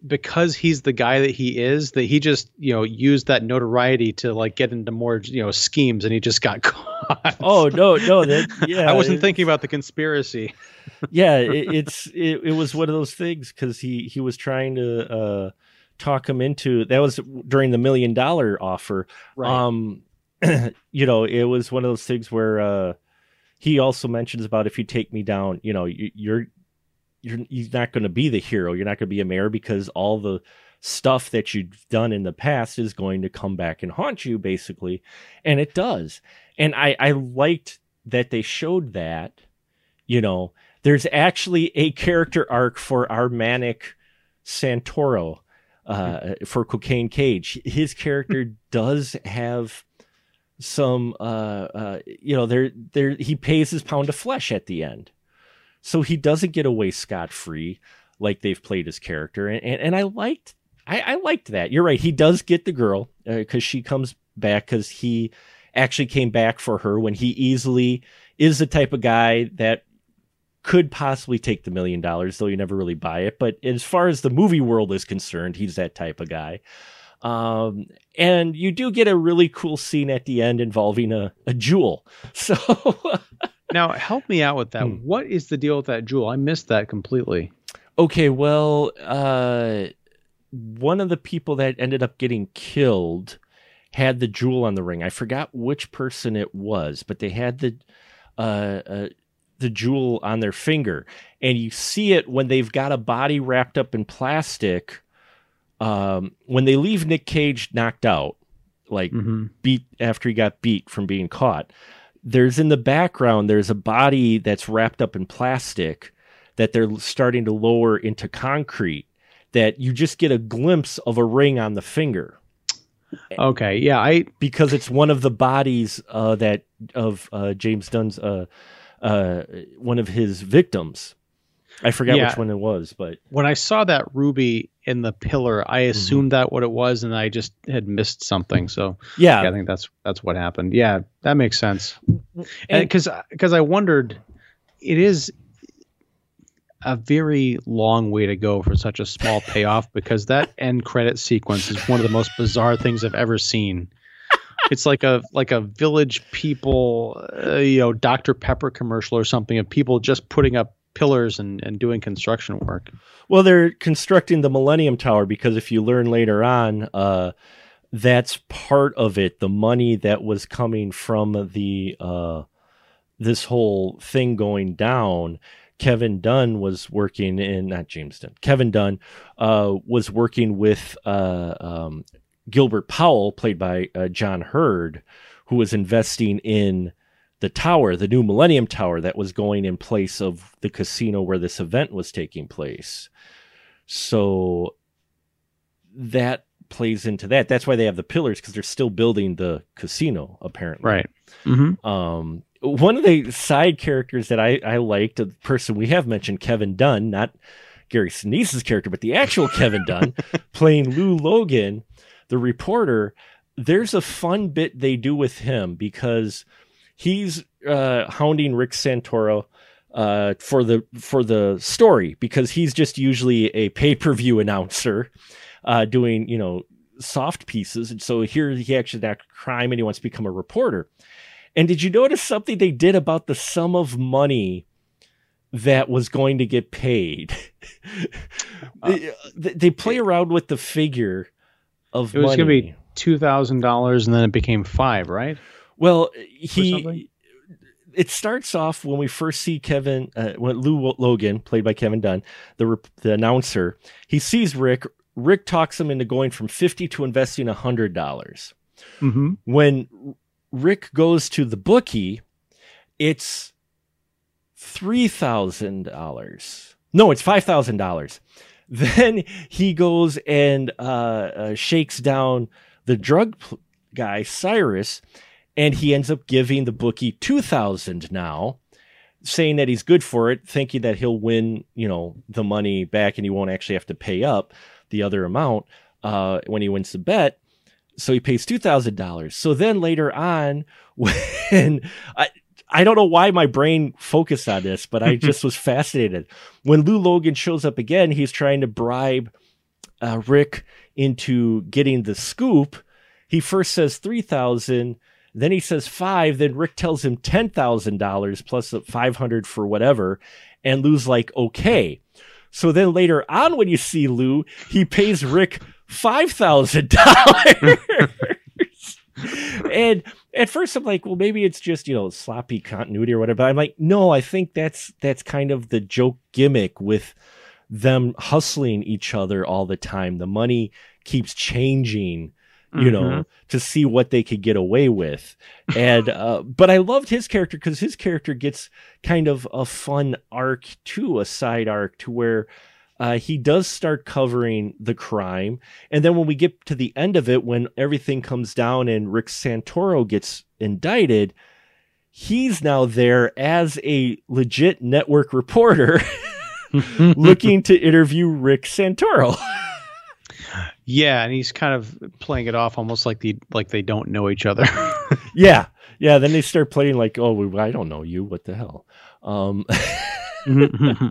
because he's the guy that he is that he just you know used that notoriety to like get into more you know schemes and he just got <laughs> caught. Oh no no that <laughs> yeah i wasn't thinking about the conspiracy. <laughs> Yeah it, it's it, it was one of those things because he he was trying to uh talk him into that was during the million dollar offer. Right. um <clears throat> you know it was one of those things where uh he also mentions about if you take me down you know you, you're you're you're not going to be the hero. You're not going to be a mayor because all the stuff that you've done in the past is going to come back and haunt you, basically, and it does. And I I liked that they showed that. You know, there's actually a character arc for our manic Santoro uh, for Cocaine Cage. His character <laughs> does have some uh, uh, you know there there he pays his pound of flesh at the end so he doesn't get away scot free like they've played his character, and and, and I liked I, I, liked that. You're right. He does get the girl because uh, she comes back because he actually came back for her when he easily is the type of guy that could possibly take the million dollars, though you never really buy it. But as far as the movie world is concerned, he's that type of guy. Um, and you do get a really cool scene at the end involving a, a jewel. <laughs> So <laughs> now, help me out with that. Hmm. What is the deal with that jewel? I missed that completely. Okay, well, uh, one of the people that ended up getting killed had the jewel on the ring. I forgot which person it was, but they had the uh, uh, the jewel on their finger, and you see it when they've got a body wrapped up in plastic. Um, when they leave Nick Cage knocked out, like mm-hmm. beat after he got beat from being caught there's in the background there's a body that's wrapped up in plastic that they're starting to lower into concrete that you just get a glimpse of a ring on the finger. Okay yeah i because it's one of the bodies uh, that of uh, james dunn's uh, uh one of his victims I forget yeah. which one it was, but when I saw that ruby in the pillar, I mm-hmm. assumed mm-hmm. that what it was, and I just had missed something. So yeah, yeah I think that's that's what happened. Yeah, that makes sense. And because because I wondered, it is a very long way to go for such a small payoff because that <laughs> end credit sequence is one of the most bizarre things I've ever seen. It's like a like a village people, uh, you know, Dr Pepper commercial or something of people just putting up pillars and, and doing construction work. Well, they're constructing the Millennium Tower because if you learn later on, uh, that's part of it. The money that was coming from the uh, this whole thing going down. Kevin Dunne was working in not James Dunn. Kevin Dunne uh, was working with uh, um, Gilbert Powell, played by uh, John Heard, who was investing in the tower, the new Millennium Tower that was going in place of the casino where this event was taking place. So that plays into that. That's why they have the pillars because they're still building the casino, apparently. Right. Mm-hmm. Um, one of the side characters that I, I liked, a person we have mentioned, Kevin Dunn, not Gary Sinise's character, but the actual Kevin Dunn, <laughs> playing Lou Logan, the reporter. There's a fun bit they do with him because – he's uh, hounding Rick Santoro uh, for the for the story because he's just usually a pay per view announcer uh, doing you know soft pieces, and so here he actually act crime and he wants to become a reporter. And did you notice something they did about the sum of money that was going to get paid? <laughs> they, they, play around with the figure of it was going to be two thousand dollars, and then it became five, right? Well, he it starts off when we first see Kevin, uh, when Lou Logan, played by Kevin Dunn, the the announcer, he sees Rick. Rick talks him into going from fifty to investing a hundred dollars. Mm-hmm. When Rick goes to the bookie, it's three thousand dollars. No, it's five thousand dollars. <laughs> Then he goes and uh, uh, shakes down the drug guy Cyrus and he ends up giving the bookie 2000 now saying that he's good for it thinking that he'll win you know the money back and he won't actually have to pay up the other amount uh, when he wins the bet. So he pays $2000 so then later on <laughs> when I, I don't know why my brain focused on this, but I <laughs> just was fascinated. When Lou Logan shows up again, he's trying to bribe uh, Rick into getting the scoop, he first says 3000 then he says five. Then Rick tells him ten thousand dollars plus five hundred for whatever, and Lou's like, okay. So then later on, when you see Lou, he pays Rick five thousand dollars. and at first I'm like, well, maybe it's just, you know, sloppy continuity or whatever. But I'm like, no, I think that's that's kind of the joke gimmick with them hustling each other all the time. The money keeps changing you mm-hmm. know, to see what they could get away with. And, <laughs> uh, but I loved his character because his character gets kind of a fun arc too, a side arc to where, uh, he does start covering the crime. And then when we get to the end of it, when everything comes down and Rick Santoro gets indicted, he's now there as a legit network reporter <laughs> <laughs> looking to interview Rick Santoro. Yeah, and he's kind of playing it off almost like the like they don't know each other. <laughs> yeah, yeah. Then they start playing like, "Oh, I don't know you. What the hell?" Um, <laughs>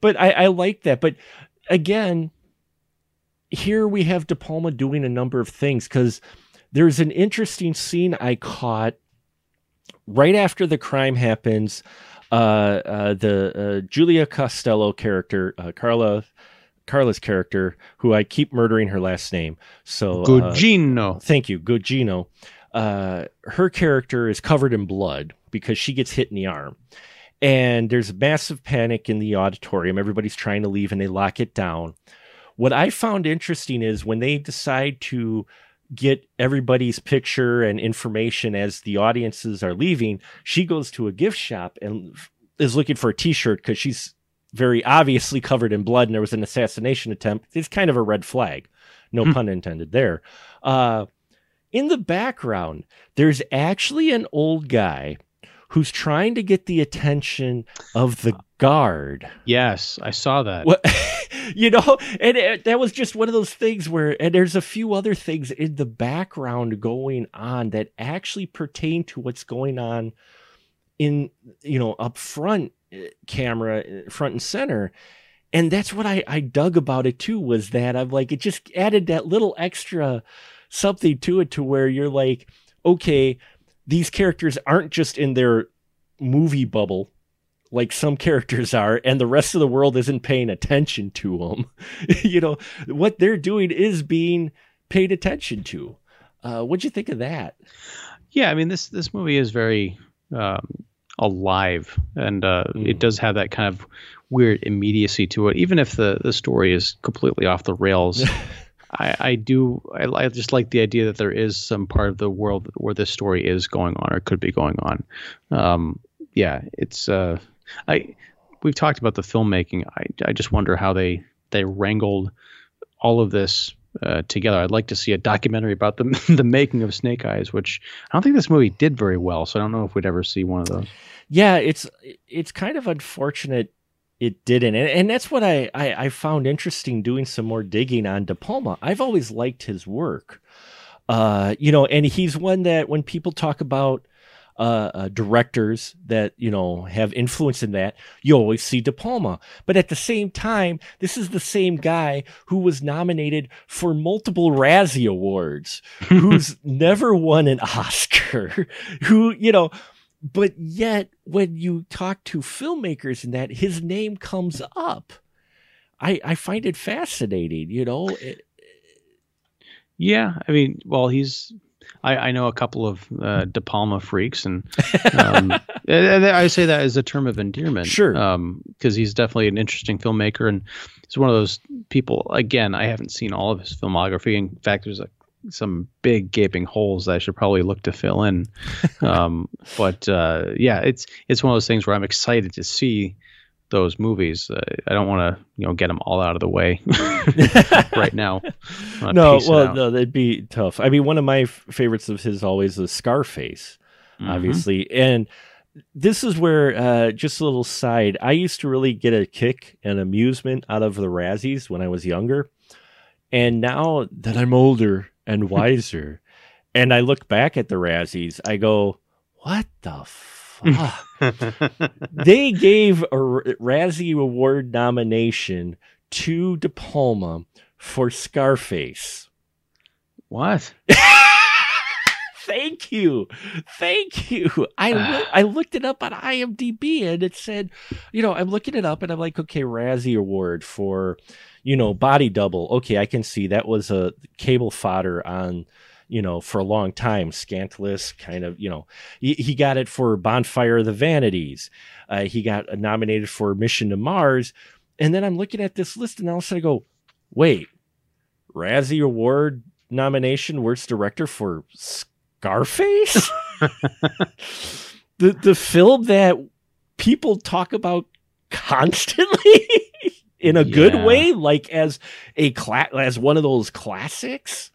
but I, I like that. But again, here we have De Palma doing a number of things because there's an interesting scene I caught right after the crime happens. Uh, uh, the uh, Julia Costello character, uh, Carla Carla's character, who I keep murdering her last name. So uh, Gugino. Uh, thank you, Gugino. Uh, her character is covered in blood because she gets hit in the arm. And there's a massive panic in the auditorium. Everybody's trying to leave and they lock it down. What I found interesting is when they decide to get everybody's picture and information as the audiences are leaving, she goes to a gift shop and is looking for a t shirt because she's very obviously covered in blood and there was an assassination attempt, it's kind of a red flag. No hmm. pun intended there. Uh, in the background, there's actually an old guy who's trying to get the attention of the guard. Yes, I saw that. What, <laughs> you know, and it, that was just one of those things where, and there's a few other things in the background going on that actually pertain to what's going on in, you know, up front camera uh, front and center. And that's what I, I dug about it too was that i'm like it just added that little extra something to it to where you're like okay these characters aren't just in their movie bubble like some characters are and the rest of the world isn't paying attention to them <laughs> you know what they're doing is being paid attention to. Uh, what'd you think of that? Yeah i mean this this movie is very um, alive, and uh, mm. it does have that kind of weird immediacy to it. Even if the the story is completely off the rails, <laughs> I, I do I, I, just like the idea that there is some part of the world where this story is going on or could be going on. Um, yeah, it's uh, I we've talked about the filmmaking. I I just wonder how they they wrangled all of this uh, together. I'd like to see a documentary about the <laughs> the making of Snake Eyes, which I don't think this movie did very well. So I don't know if we'd ever see one of those. Yeah, it's it's kind of unfortunate it didn't, and, and that's what I, I I found interesting doing some more digging on De Palma. I've always liked his work, uh, you know, and he's one that when people talk about uh, uh, directors that you know have influence in that, you always see De Palma. But at the same time, this is the same guy who was nominated for multiple Razzie Awards, who's <laughs> never won an Oscar, <laughs> who you know. But yet, when you talk to filmmakers and that, his name comes up. I I find it fascinating. You know. It, yeah, I mean, well, he's I, I know a couple of uh, De Palma freaks, and um, <laughs> I say that as a term of endearment. Sure. Because um, he's definitely an interesting filmmaker, and he's one of those people. Again, I haven't seen all of his filmography. In fact, there's a, some big gaping holes that I should probably look to fill in. <laughs> Um, but uh, yeah, it's it's one of those things where I'm excited to see those movies. Uh, I don't want to, you know, get them all out of the way <laughs> right now. No, well, no, that'd be tough. I mean, one of my f- favorites of his always is Scarface, mm-hmm. obviously, and this is where uh, just a little side. I used to really get a kick and amusement out of the Razzies when I was younger, and now that I'm older and <laughs> wiser, and I look back at the Razzies, I go, "What the." <laughs> they gave a Razzie Award nomination to De Palma for Scarface. What? <laughs> Thank you. Thank you. I ah. I looked it up on IMDb and it said, you know, I'm looking it up and I'm like, okay, Razzie Award for, you know, Body Double. Okay, I can see that was a cable fodder on, you know, for a long time. Scantless, kind of, you know, he, he got it for Bonfire of the Vanities. Uh, he got nominated for Mission to Mars. And then I'm looking at this list and all of a sudden I go, wait, Razzie Award nomination, Worst Director for Scarface? <laughs> the the film that people talk about constantly <laughs> in a yeah. good way, like as a cla- as one of those classics.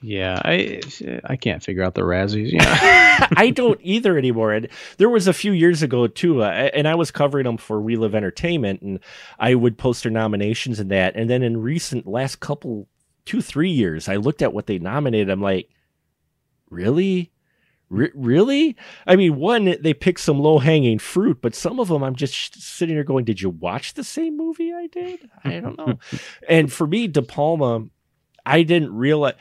Yeah, I I can't figure out the Razzies. Yeah, <laughs> I <laughs> don't either anymore. And there was a few years ago too, uh, and I was covering them for We Live Entertainment, and I would post their nominations and that. And then in recent last couple two three years, I looked at what they nominated. I'm like, really? R- really? I mean, one, they picked some low hanging fruit, but some of them I'm just sitting there going, did you watch the same movie I did? I don't know. <laughs> and for me, De Palma, I didn't realize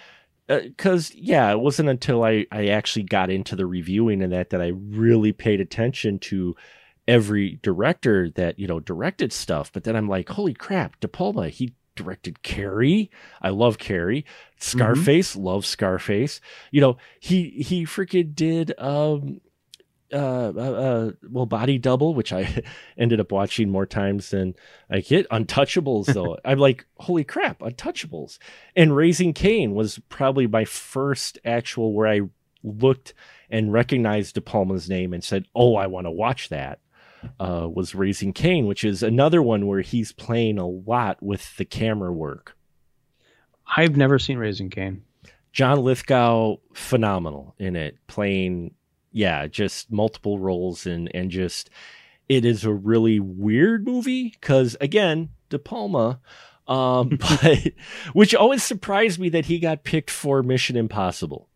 because uh, yeah, it wasn't until I I actually got into the reviewing and that that I really paid attention to every director that you know directed stuff. But then I'm like, holy crap, De Palma, he directed Carrie. I love Carrie. Scarface, mm-hmm. love Scarface. You know, he he freaking did um uh, uh, uh, well, Body Double, which I <laughs> ended up watching more times than I get. Untouchables, though, <laughs> I'm like, holy crap, Untouchables. And Raising Cain was probably my first actual where I looked and recognized De Palma's name and said, "Oh, I want to watch that." uh, was Raising Cain, which is another one where he's playing a lot with the camera work. I've never seen Raising Cain. John Lithgow, phenomenal in it, playing, yeah, just multiple roles and and just it is a really weird movie because again, De Palma, um, <laughs> but which always surprised me that he got picked for Mission Impossible.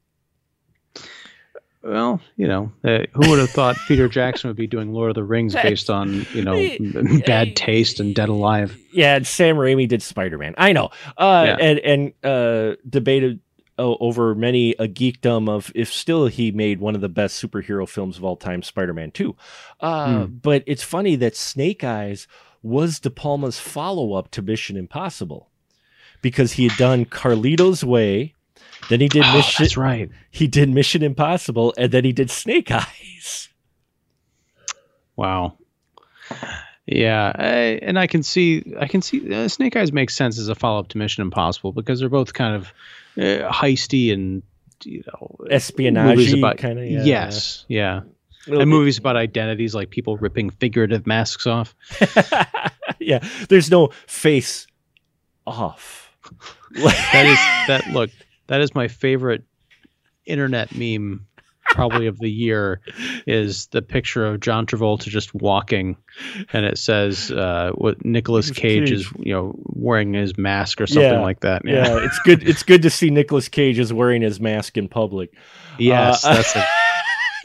Well, you know, uh, who would have thought Peter Jackson would be doing Lord of the Rings <laughs> based on you know <laughs> bad taste and Dead Alive? Yeah, and Sam Raimi did Spider Man. I know, uh, yeah. and and uh, debated over many a geekdom of if still he made one of the best superhero films of all time, Spider Man Two. Uh, hmm. But it's funny that Snake Eyes was De Palma's follow up to Mission Impossible because he had done Carlito's Way then he did oh, Mission. That's right. He did Mission Impossible, and then he did Snake <laughs> Eyes. Wow. Yeah, I, and I can see, I can see uh, Snake Eyes makes sense as a follow up to Mission Impossible because they're both kind of uh, heisty and you know espionage kind of. Yeah. Yes, yeah. and movies about identities like people ripping figurative masks off. <laughs> yeah, there's no face off. <laughs> that is that look that is my favorite internet meme probably of the year is the picture of John Travolta just walking and it says uh, what Nicolas Cage, Cage, is you know wearing his mask or something yeah, like that. Yeah. yeah. it's good it's good to see Nicolas Cage is wearing his mask in public. Yes, uh, that's it.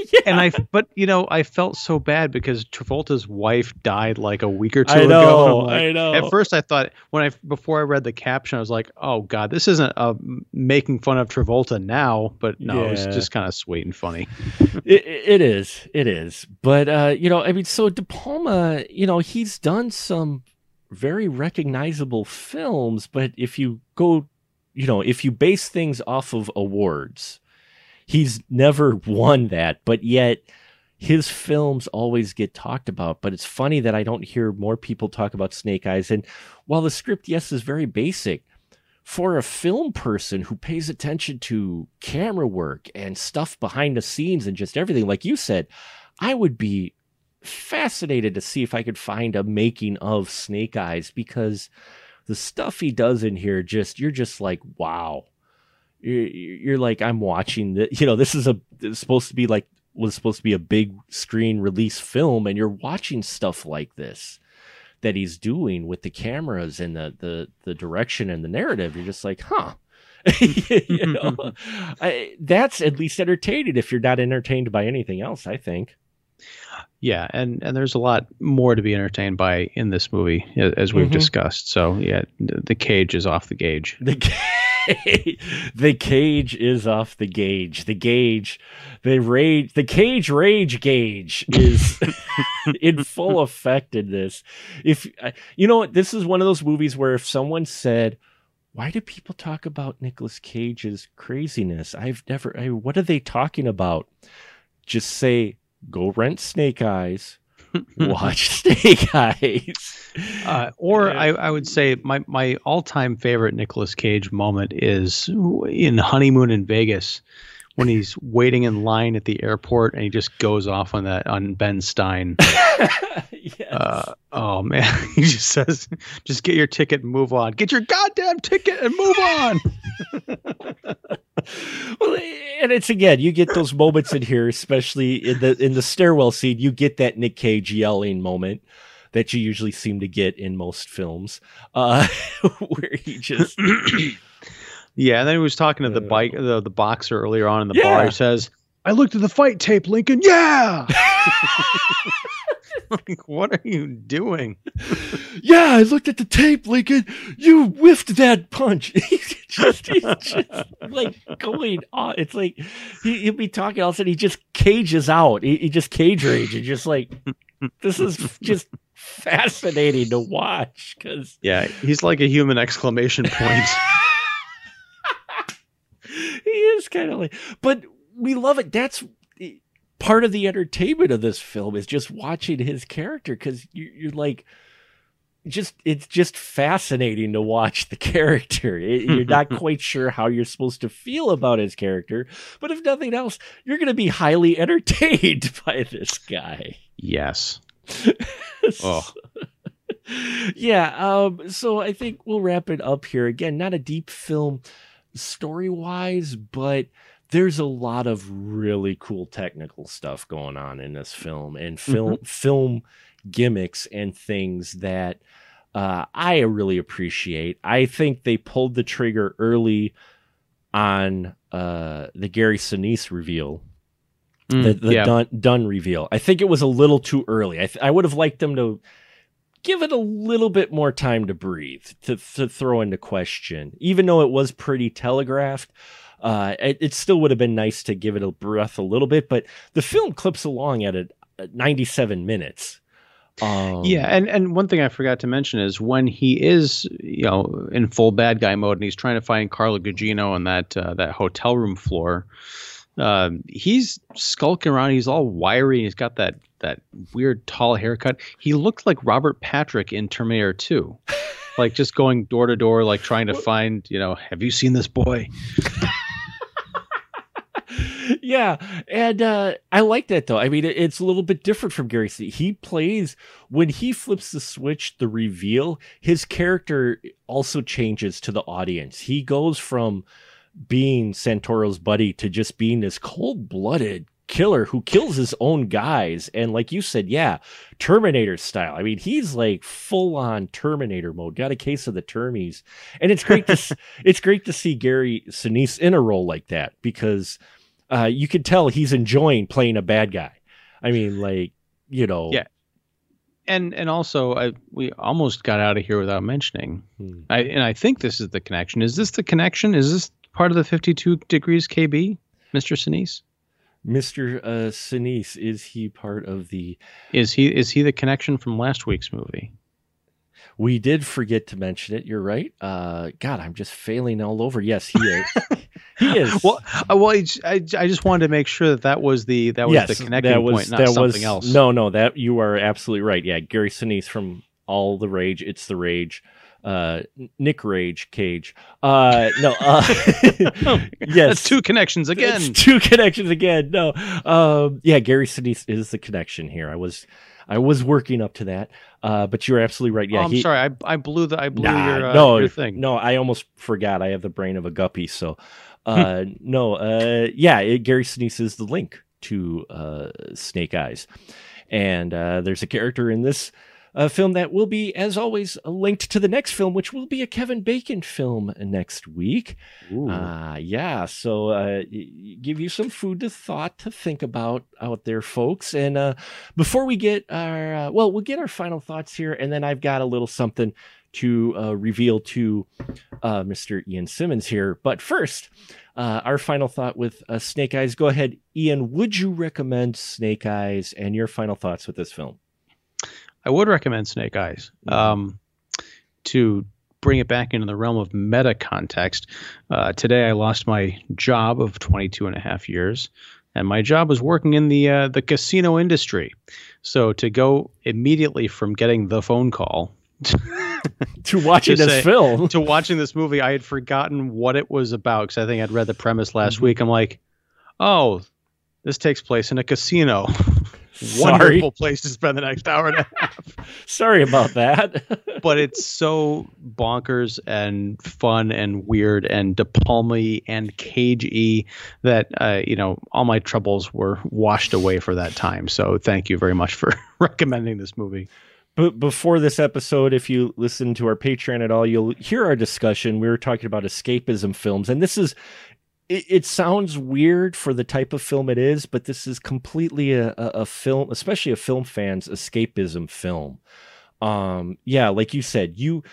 <laughs> yeah. And I, but you know, I felt so bad because Travolta's wife died like a week or two I know, ago. Like, I know. At first, I thought when I before I read the caption, I was like, "Oh God, this isn't a making fun of Travolta now." But no, yeah. it was just kind of sweet and funny. <laughs> it, it is, it is. But uh, you know, I mean, so De Palma, you know, he's done some very recognizable films, but if you go, you know, if you base things off of awards he's never won that, but yet his films always get talked about. But it's funny that I don't hear more people talk about Snake Eyes. And while the script, yes, is very basic, for a film person who pays attention to camera work and stuff behind the scenes and just everything, like you said, I would be fascinated to see if I could find a making of Snake Eyes because the stuff he does in here just you're just like wow you're, you're like I'm watching the you know this is a supposed to be like was supposed to be a big screen release film and you're watching stuff like this that he's doing with the cameras and the the the direction and the narrative you're just like huh <laughs> you know <laughs> I, that's at least entertaining if you're not entertained by anything else i think Yeah, and and there's a lot more to be entertained by in this movie as we've mm-hmm. discussed. So yeah, the cage is off the gauge. The <laughs> the cage is off the gauge. The gauge, the rage, the cage rage gauge is <laughs> in full effect in this. If uh, you know, what, this is one of those movies where if someone said, "Why do people talk about Nicolas Cage's craziness?" I've never. I, what are they talking about? Just say, "Go rent Snake Eyes." <laughs> watch <laughs> Snake Eyes. Uh, or I, I, would say my, my all time favorite Nicolas Cage moment is in Honeymoon in Vegas when he's <laughs> waiting in line at the airport and he just goes off on that on Ben Stein. yes. uh, oh man, he just says, "Just get your ticket and move on. Get your goddamn ticket and move on." Well, and it's again, you get those moments in here, especially in the in the stairwell scene. You get that Nick Cage yelling moment that you usually seem to get in most films, uh, <laughs> where he just. <clears throat> yeah, and then he was talking to the bike, the, the boxer earlier on in the yeah. bar. He says, "I looked at the fight tape, Lincoln. Yeah." <laughs> <laughs> like, what are you doing? <laughs> yeah, I looked at the tape, Lincoln. You whiffed that punch. <laughs> he's just, he's just like going on. It's like he, he'll be talking, all of a sudden he just cages out. He, he just cage rage and just like, this is just fascinating to watch because yeah, he's like a human exclamation point. he is kind of like, but we love it. That's part of the entertainment of this film is just watching his character because you, you're like just it's just fascinating to watch the <laughs> character. It, you're not <laughs> quite sure how you're supposed to feel about his character, but if nothing else, you're going to be highly <laughs> entertained by this guy. Yes. oh. yeah. Um, so I think we'll wrap it up here. Again, not a deep film story wise, but there's a lot of really cool technical stuff going on in this film and film mm-hmm. film gimmicks and things that uh, I really appreciate. I think they pulled the trigger early on uh, the Gary Sinise reveal, mm, the, the yeah. done reveal. I think it was a little too early. I, th- I would have liked them to give it a little bit more time to breathe, to, to throw into question, even though it was pretty telegraphed. Uh, it, it, still would have been nice to give it a breath a little bit, but the film clips along at, a, at 97 minutes. Um, yeah, and and one thing I forgot to mention is when he is, you know, in full bad guy mode and he's trying to find Carla Gugino on that uh, that hotel room floor, uh, he's skulking around. He's all wiry. He's got that that weird tall haircut. He looked like Robert Patrick in Terminator 2. <laughs> like just going door to door, like trying to find, you know, have you seen this boy? <laughs> <laughs> yeah, and uh, I like that though. I mean, it's a little bit different from Gary C. He plays when he flips the switch, the reveal. His character also changes to the audience. He goes from being Santoro's buddy to just being this cold blooded killer who kills his own guys and like you said yeah terminator style i mean he's like full on terminator mode got a case of the termies and it's great to <laughs> it's great to see gary sinise in a role like that because uh, you can tell he's enjoying playing a bad guy. I mean, like you know, yeah. And and also, I, we almost got out of here without mentioning. Hmm. I and I think this is the connection. Is this the connection? Is this part of the fifty-two degrees KB, Mister Sinise? Mr. Uh, Sinise, is he part of the? Is he is he the connection from last week's movie? We did forget to mention it. You're right. Uh, God, I'm just failing all over. Yes, he is. <laughs> <laughs> he is. Well, uh, well, I, I just wanted to make sure that that was the that was yes, the connecting was, point, not that something was, else. No, no, that you are absolutely right. Yeah, Gary Sinise from All the Rage. It's the Rage. Uh, Nick Rage Cage. Uh, no. Uh, <laughs> <laughs> yes, That's two connections again. It's two connections again. No. Um, yeah, Gary Sinise is the connection here. I was I was working up to that, uh, but you're absolutely right. Yeah, oh, I'm he, sorry, I, I blew the I blew nah, your, uh, no, your thing. No, I almost forgot. I have the brain of a guppy. So, uh, no, uh, yeah, it, Gary Sinise is the link to uh, Snake Eyes, and uh, there's a character in this a film that will be, as always, linked to the next film, which will be a Kevin Bacon film next week. Uh, yeah, so uh, give you some food to thought to think about out there, folks. And uh, before we get our, uh, well, we'll get our final thoughts here, and then I've got a little something to uh, reveal to uh, Mr. Ian Simmons here. But first, uh, our final thought with uh, Snake Eyes. Go ahead, Ian. Would you recommend Snake Eyes and your final thoughts with this film? I would recommend Snake Eyes. Mm-hmm. Um, to bring it back into the realm of meta context, uh, today I lost my job of 22 and a half years, and my job was working in the uh, the casino industry. So to go immediately from getting the phone call <laughs> <laughs> to watching this say, film to watching this movie, I had forgotten what it was about because I think I'd read the premise last mm-hmm. week. I'm like, oh, this takes place in a casino. <laughs> Wonderful place to spend the next hour and a half. <laughs> Sorry about that. but it's so bonkers and fun and weird and De Palma and cagey that uh, you know all my troubles were washed away for that time. So thank you very much for recommending this movie. But before this episode, if you listen to our Patreon at all, you'll hear our discussion. We were talking about escapism films, and this is it, it, sounds weird for the type of film it is, but this is completely a, a, a film, especially a film fan's escapism film. Um, yeah, like you said, you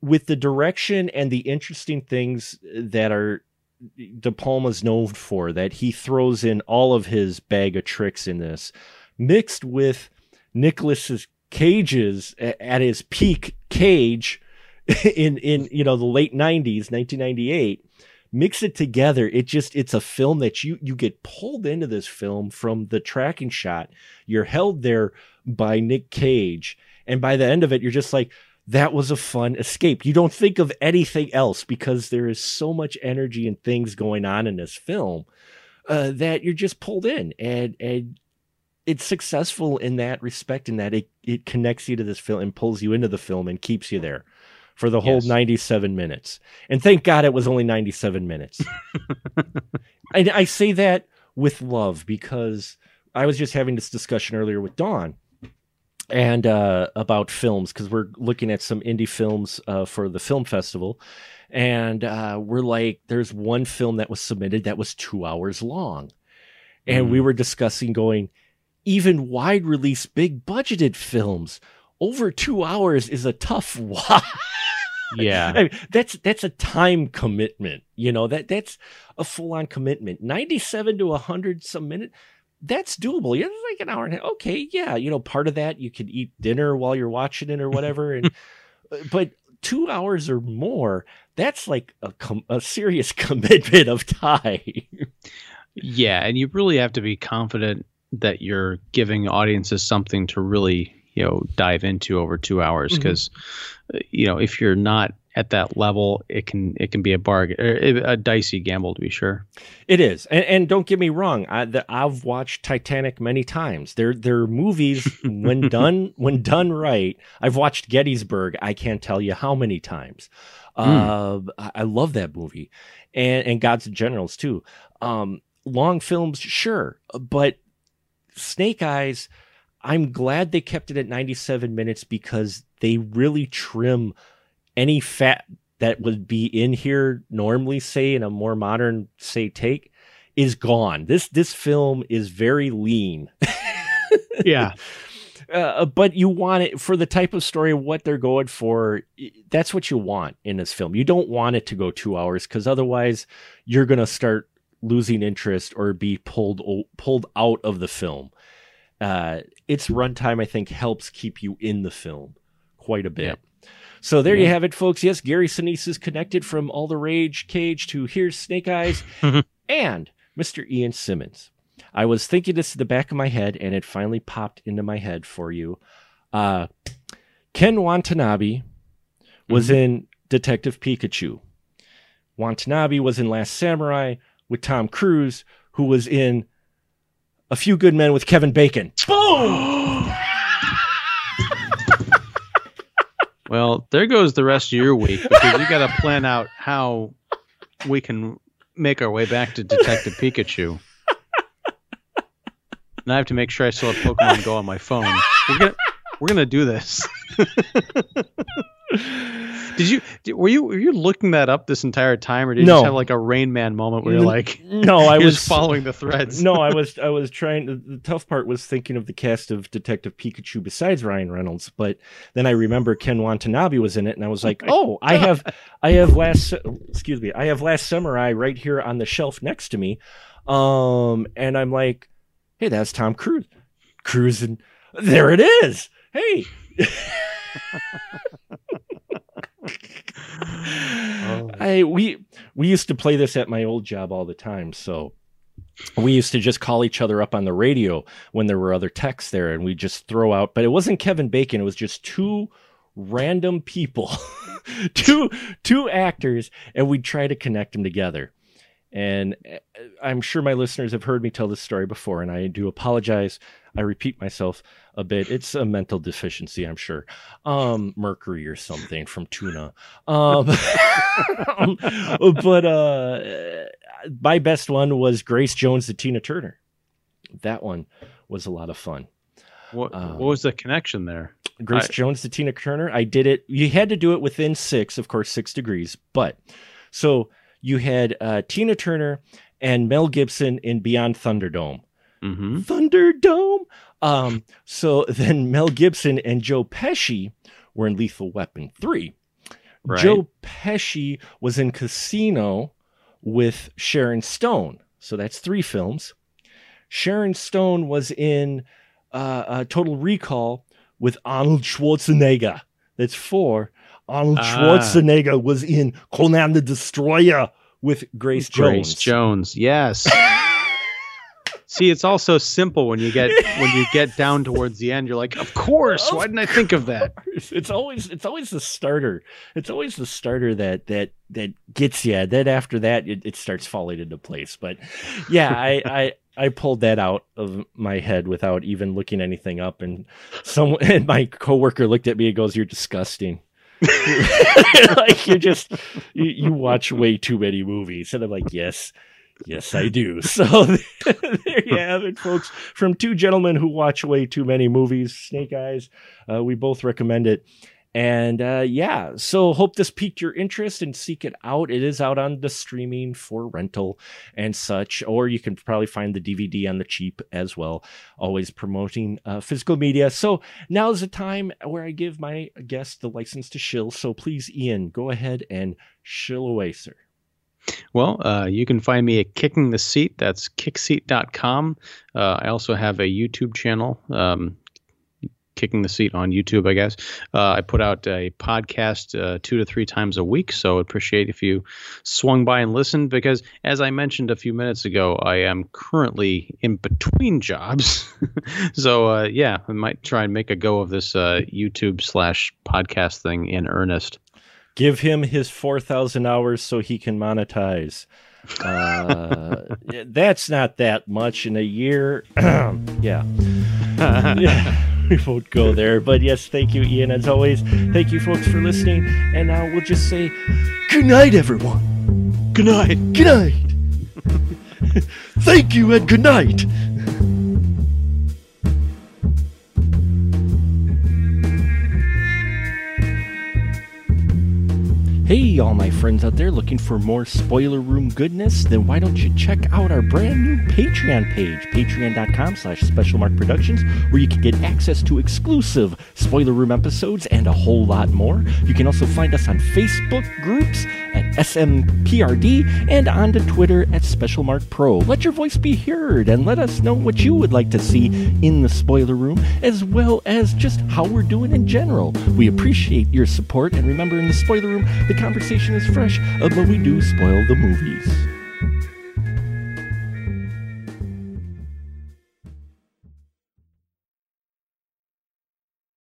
with the direction and the interesting things that are De Palma's known for, that he throws in all of his bag of tricks in this, mixed with Nicholas's Cage's at his peak Cage <laughs> in in you know the late 90s 1998 mix it together. It just it's a film that you you get pulled into this film from the tracking shot. You're held there by Nick Cage. And by the end of it you're just like that was a fun escape. You don't think of anything else because there is so much energy and things going on in this film uh, that you're just pulled in. And and it's successful in that respect in that it, it connects you to this film and pulls you into the film and keeps you there for the whole yes. 97 minutes and thank god it was only 97 minutes <laughs> and i say that with love because i was just having this discussion earlier with dawn and uh, about films because we're looking at some indie films uh, for the film festival and uh, we're like there's one film that was submitted that was two hours long and mm. we were discussing going even wide release, big budgeted films. Over two hours is a tough <laughs> watch. Yeah, I mean, that's that's a time commitment. You know that that's a full on commitment. Ninety seven to hundred some minute. That's doable. Yeah, like an hour and a half. Okay, yeah. You know, part of that you could eat dinner while you're watching it or whatever. And <laughs> but two hours or more, that's like a com- a serious <laughs> commitment of time. yeah, and you really have to be confident that you're giving audiences something to really you know dive into over two hours. Because mm-hmm. you know if you're not at that level it can it can be a bargain er, a dicey gamble to be sure. It is. And, and don't get me wrong I, the, i've watched titanic many times. They're they're movies <laughs> when done when done right i've watched gettysburg i can't tell you how many times. Mm. uh, I, I love that movie. And and gods and generals too. Um long films sure but Snake Eyes, I'm glad they kept it at 97 minutes because they really trim any fat that would be in here normally, say in a more modern say take, is gone. This this film is very lean. <laughs> yeah. <laughs> Uh, but you want it for the type of story what they're going for that's what you want in this film you don't want it to go two hours because otherwise you're going to start losing interest or be pulled pulled out of the film. Uh, its runtime, I think, helps keep you in the film quite a bit. So there yeah. you have it, folks. Yes, Gary Sinise is connected from All the Rage Cage to Here's Snake Eyes <laughs> and Mr. Ian Simmons. I was thinking this in the back of my head, and it finally popped into my head for you. Uh, Ken Watanabe was mm-hmm. in Detective Pikachu. Watanabe was in Last Samurai with Tom Cruise, who was in A Few Good Men with Kevin Bacon. Boom! <laughs> well, there goes the rest of your week because you got to plan out how we can make our way back to Detective Pikachu. And I have to make sure I still have Pokemon Go on my phone. We're gonna we're gonna do this. <laughs> did you were you were you looking that up this entire time, or did you just have like a Rain Man moment where you're like, no, I <laughs> was following the threads. no, I was <laughs> I was trying. To, the tough part was thinking of the cast of Detective Pikachu besides Ryan Reynolds, but then I remember Ken Watanabe was in it, and I was like, oh, I have I have last excuse me, I have Last Samurai right here on the shelf next to me, um, and I'm like, hey, that's Tom Cruise, Cruise, and there it is. Hey. <laughs> I we we used to play this at my old job all the time, so we used to just call each other up on the radio when there were other texts there and we just throw out but it wasn't Kevin Bacon, it was just two random people. <laughs> two two actors and we'd try to connect them together. And uh, I'm sure my listeners have heard me tell this story before, and I do apologize. I repeat myself a bit. It's a mental deficiency, I'm sure. Um, mercury or something from tuna. <laughs> Um, but uh, my best one was Grace Jones to Tina Turner. That one was a lot of fun. What, um, what was the connection there? Grace I, Jones to Tina Turner. I did it. You had to do it within six, of course, six degrees. But so you had uh, Tina Turner and Mel Gibson in Beyond Thunderdome. Mm-hmm. Thunderdome. Um, so then Mel Gibson and Joe Pesci were in Lethal Weapon 3. Right. Joe Pesci was in Casino with Sharon Stone. So that's three films. Sharon Stone was in uh, uh, Total Recall with Arnold Schwarzenegger. That's four. Arnold ah. Schwarzenegger was in Conan the Destroyer with Grace Jones. Grace Jones, yes. <laughs> See, it's all so simple when you get when you get down towards the end. You're like, of course. Of why didn't I think of that? It's always it's always the starter. It's always the starter that that that gets you. Then after that, it, it starts falling into place. But yeah, I <laughs> I I pulled that out of my head without even looking anything up. And someone <laughs> and my coworker looked at me and goes, "You're disgusting." <laughs> like you're just you, you, watch way too many movies and i'm like yes yes i do <laughs> so there you have it folks from two gentlemen who watch way too many movies snake eyes uh, we both recommend it and uh, yeah, so hope this piqued your interest and seek it out. It is out on the streaming for rental and such, or you can probably find the DVD on the cheap as well. Always promoting uh, physical media. So now is the time where I give my guest the license to shill. So please, Ian, go ahead and shill away, sir. Well, uh, you can find me at Kicking the Seat. That's kickseat.com. Uh, I also have a YouTube channel. Um, kicking the seat on YouTube, I guess. Uh, I put out a podcast uh, two to three times a week, so I'd appreciate if you swung by and listened because, as I mentioned a few minutes ago, I am currently in between jobs. <laughs> so, uh, yeah, I might try and make a go of this uh, YouTube slash podcast thing in earnest. Give him his 4,000 hours so he can monetize. Uh, <laughs> that's not that much in a year. <clears throat> yeah. <laughs> yeah. <laughs> we won't go there. But yes, thank you, Ian, as always. Thank you, folks, for listening. And now we'll just say good night, everyone. Good night. Good night. thank you, and good night. Hey, all my friends out there looking for more spoiler room goodness? Then why don't you check out our brand new Patreon page, patreon.com slash specialmarkproductions, where you can get access to exclusive spoiler room episodes and a whole lot more. You can also find us on Facebook groups at SMPRD and on to Twitter at SpecialMarkPro. Let your voice be heard and let us know what you would like to see in the spoiler room, as well as just how we're doing in general. We appreciate your support, and remember, in the spoiler room, the conversation is fresh, uh, but we do spoil the movies.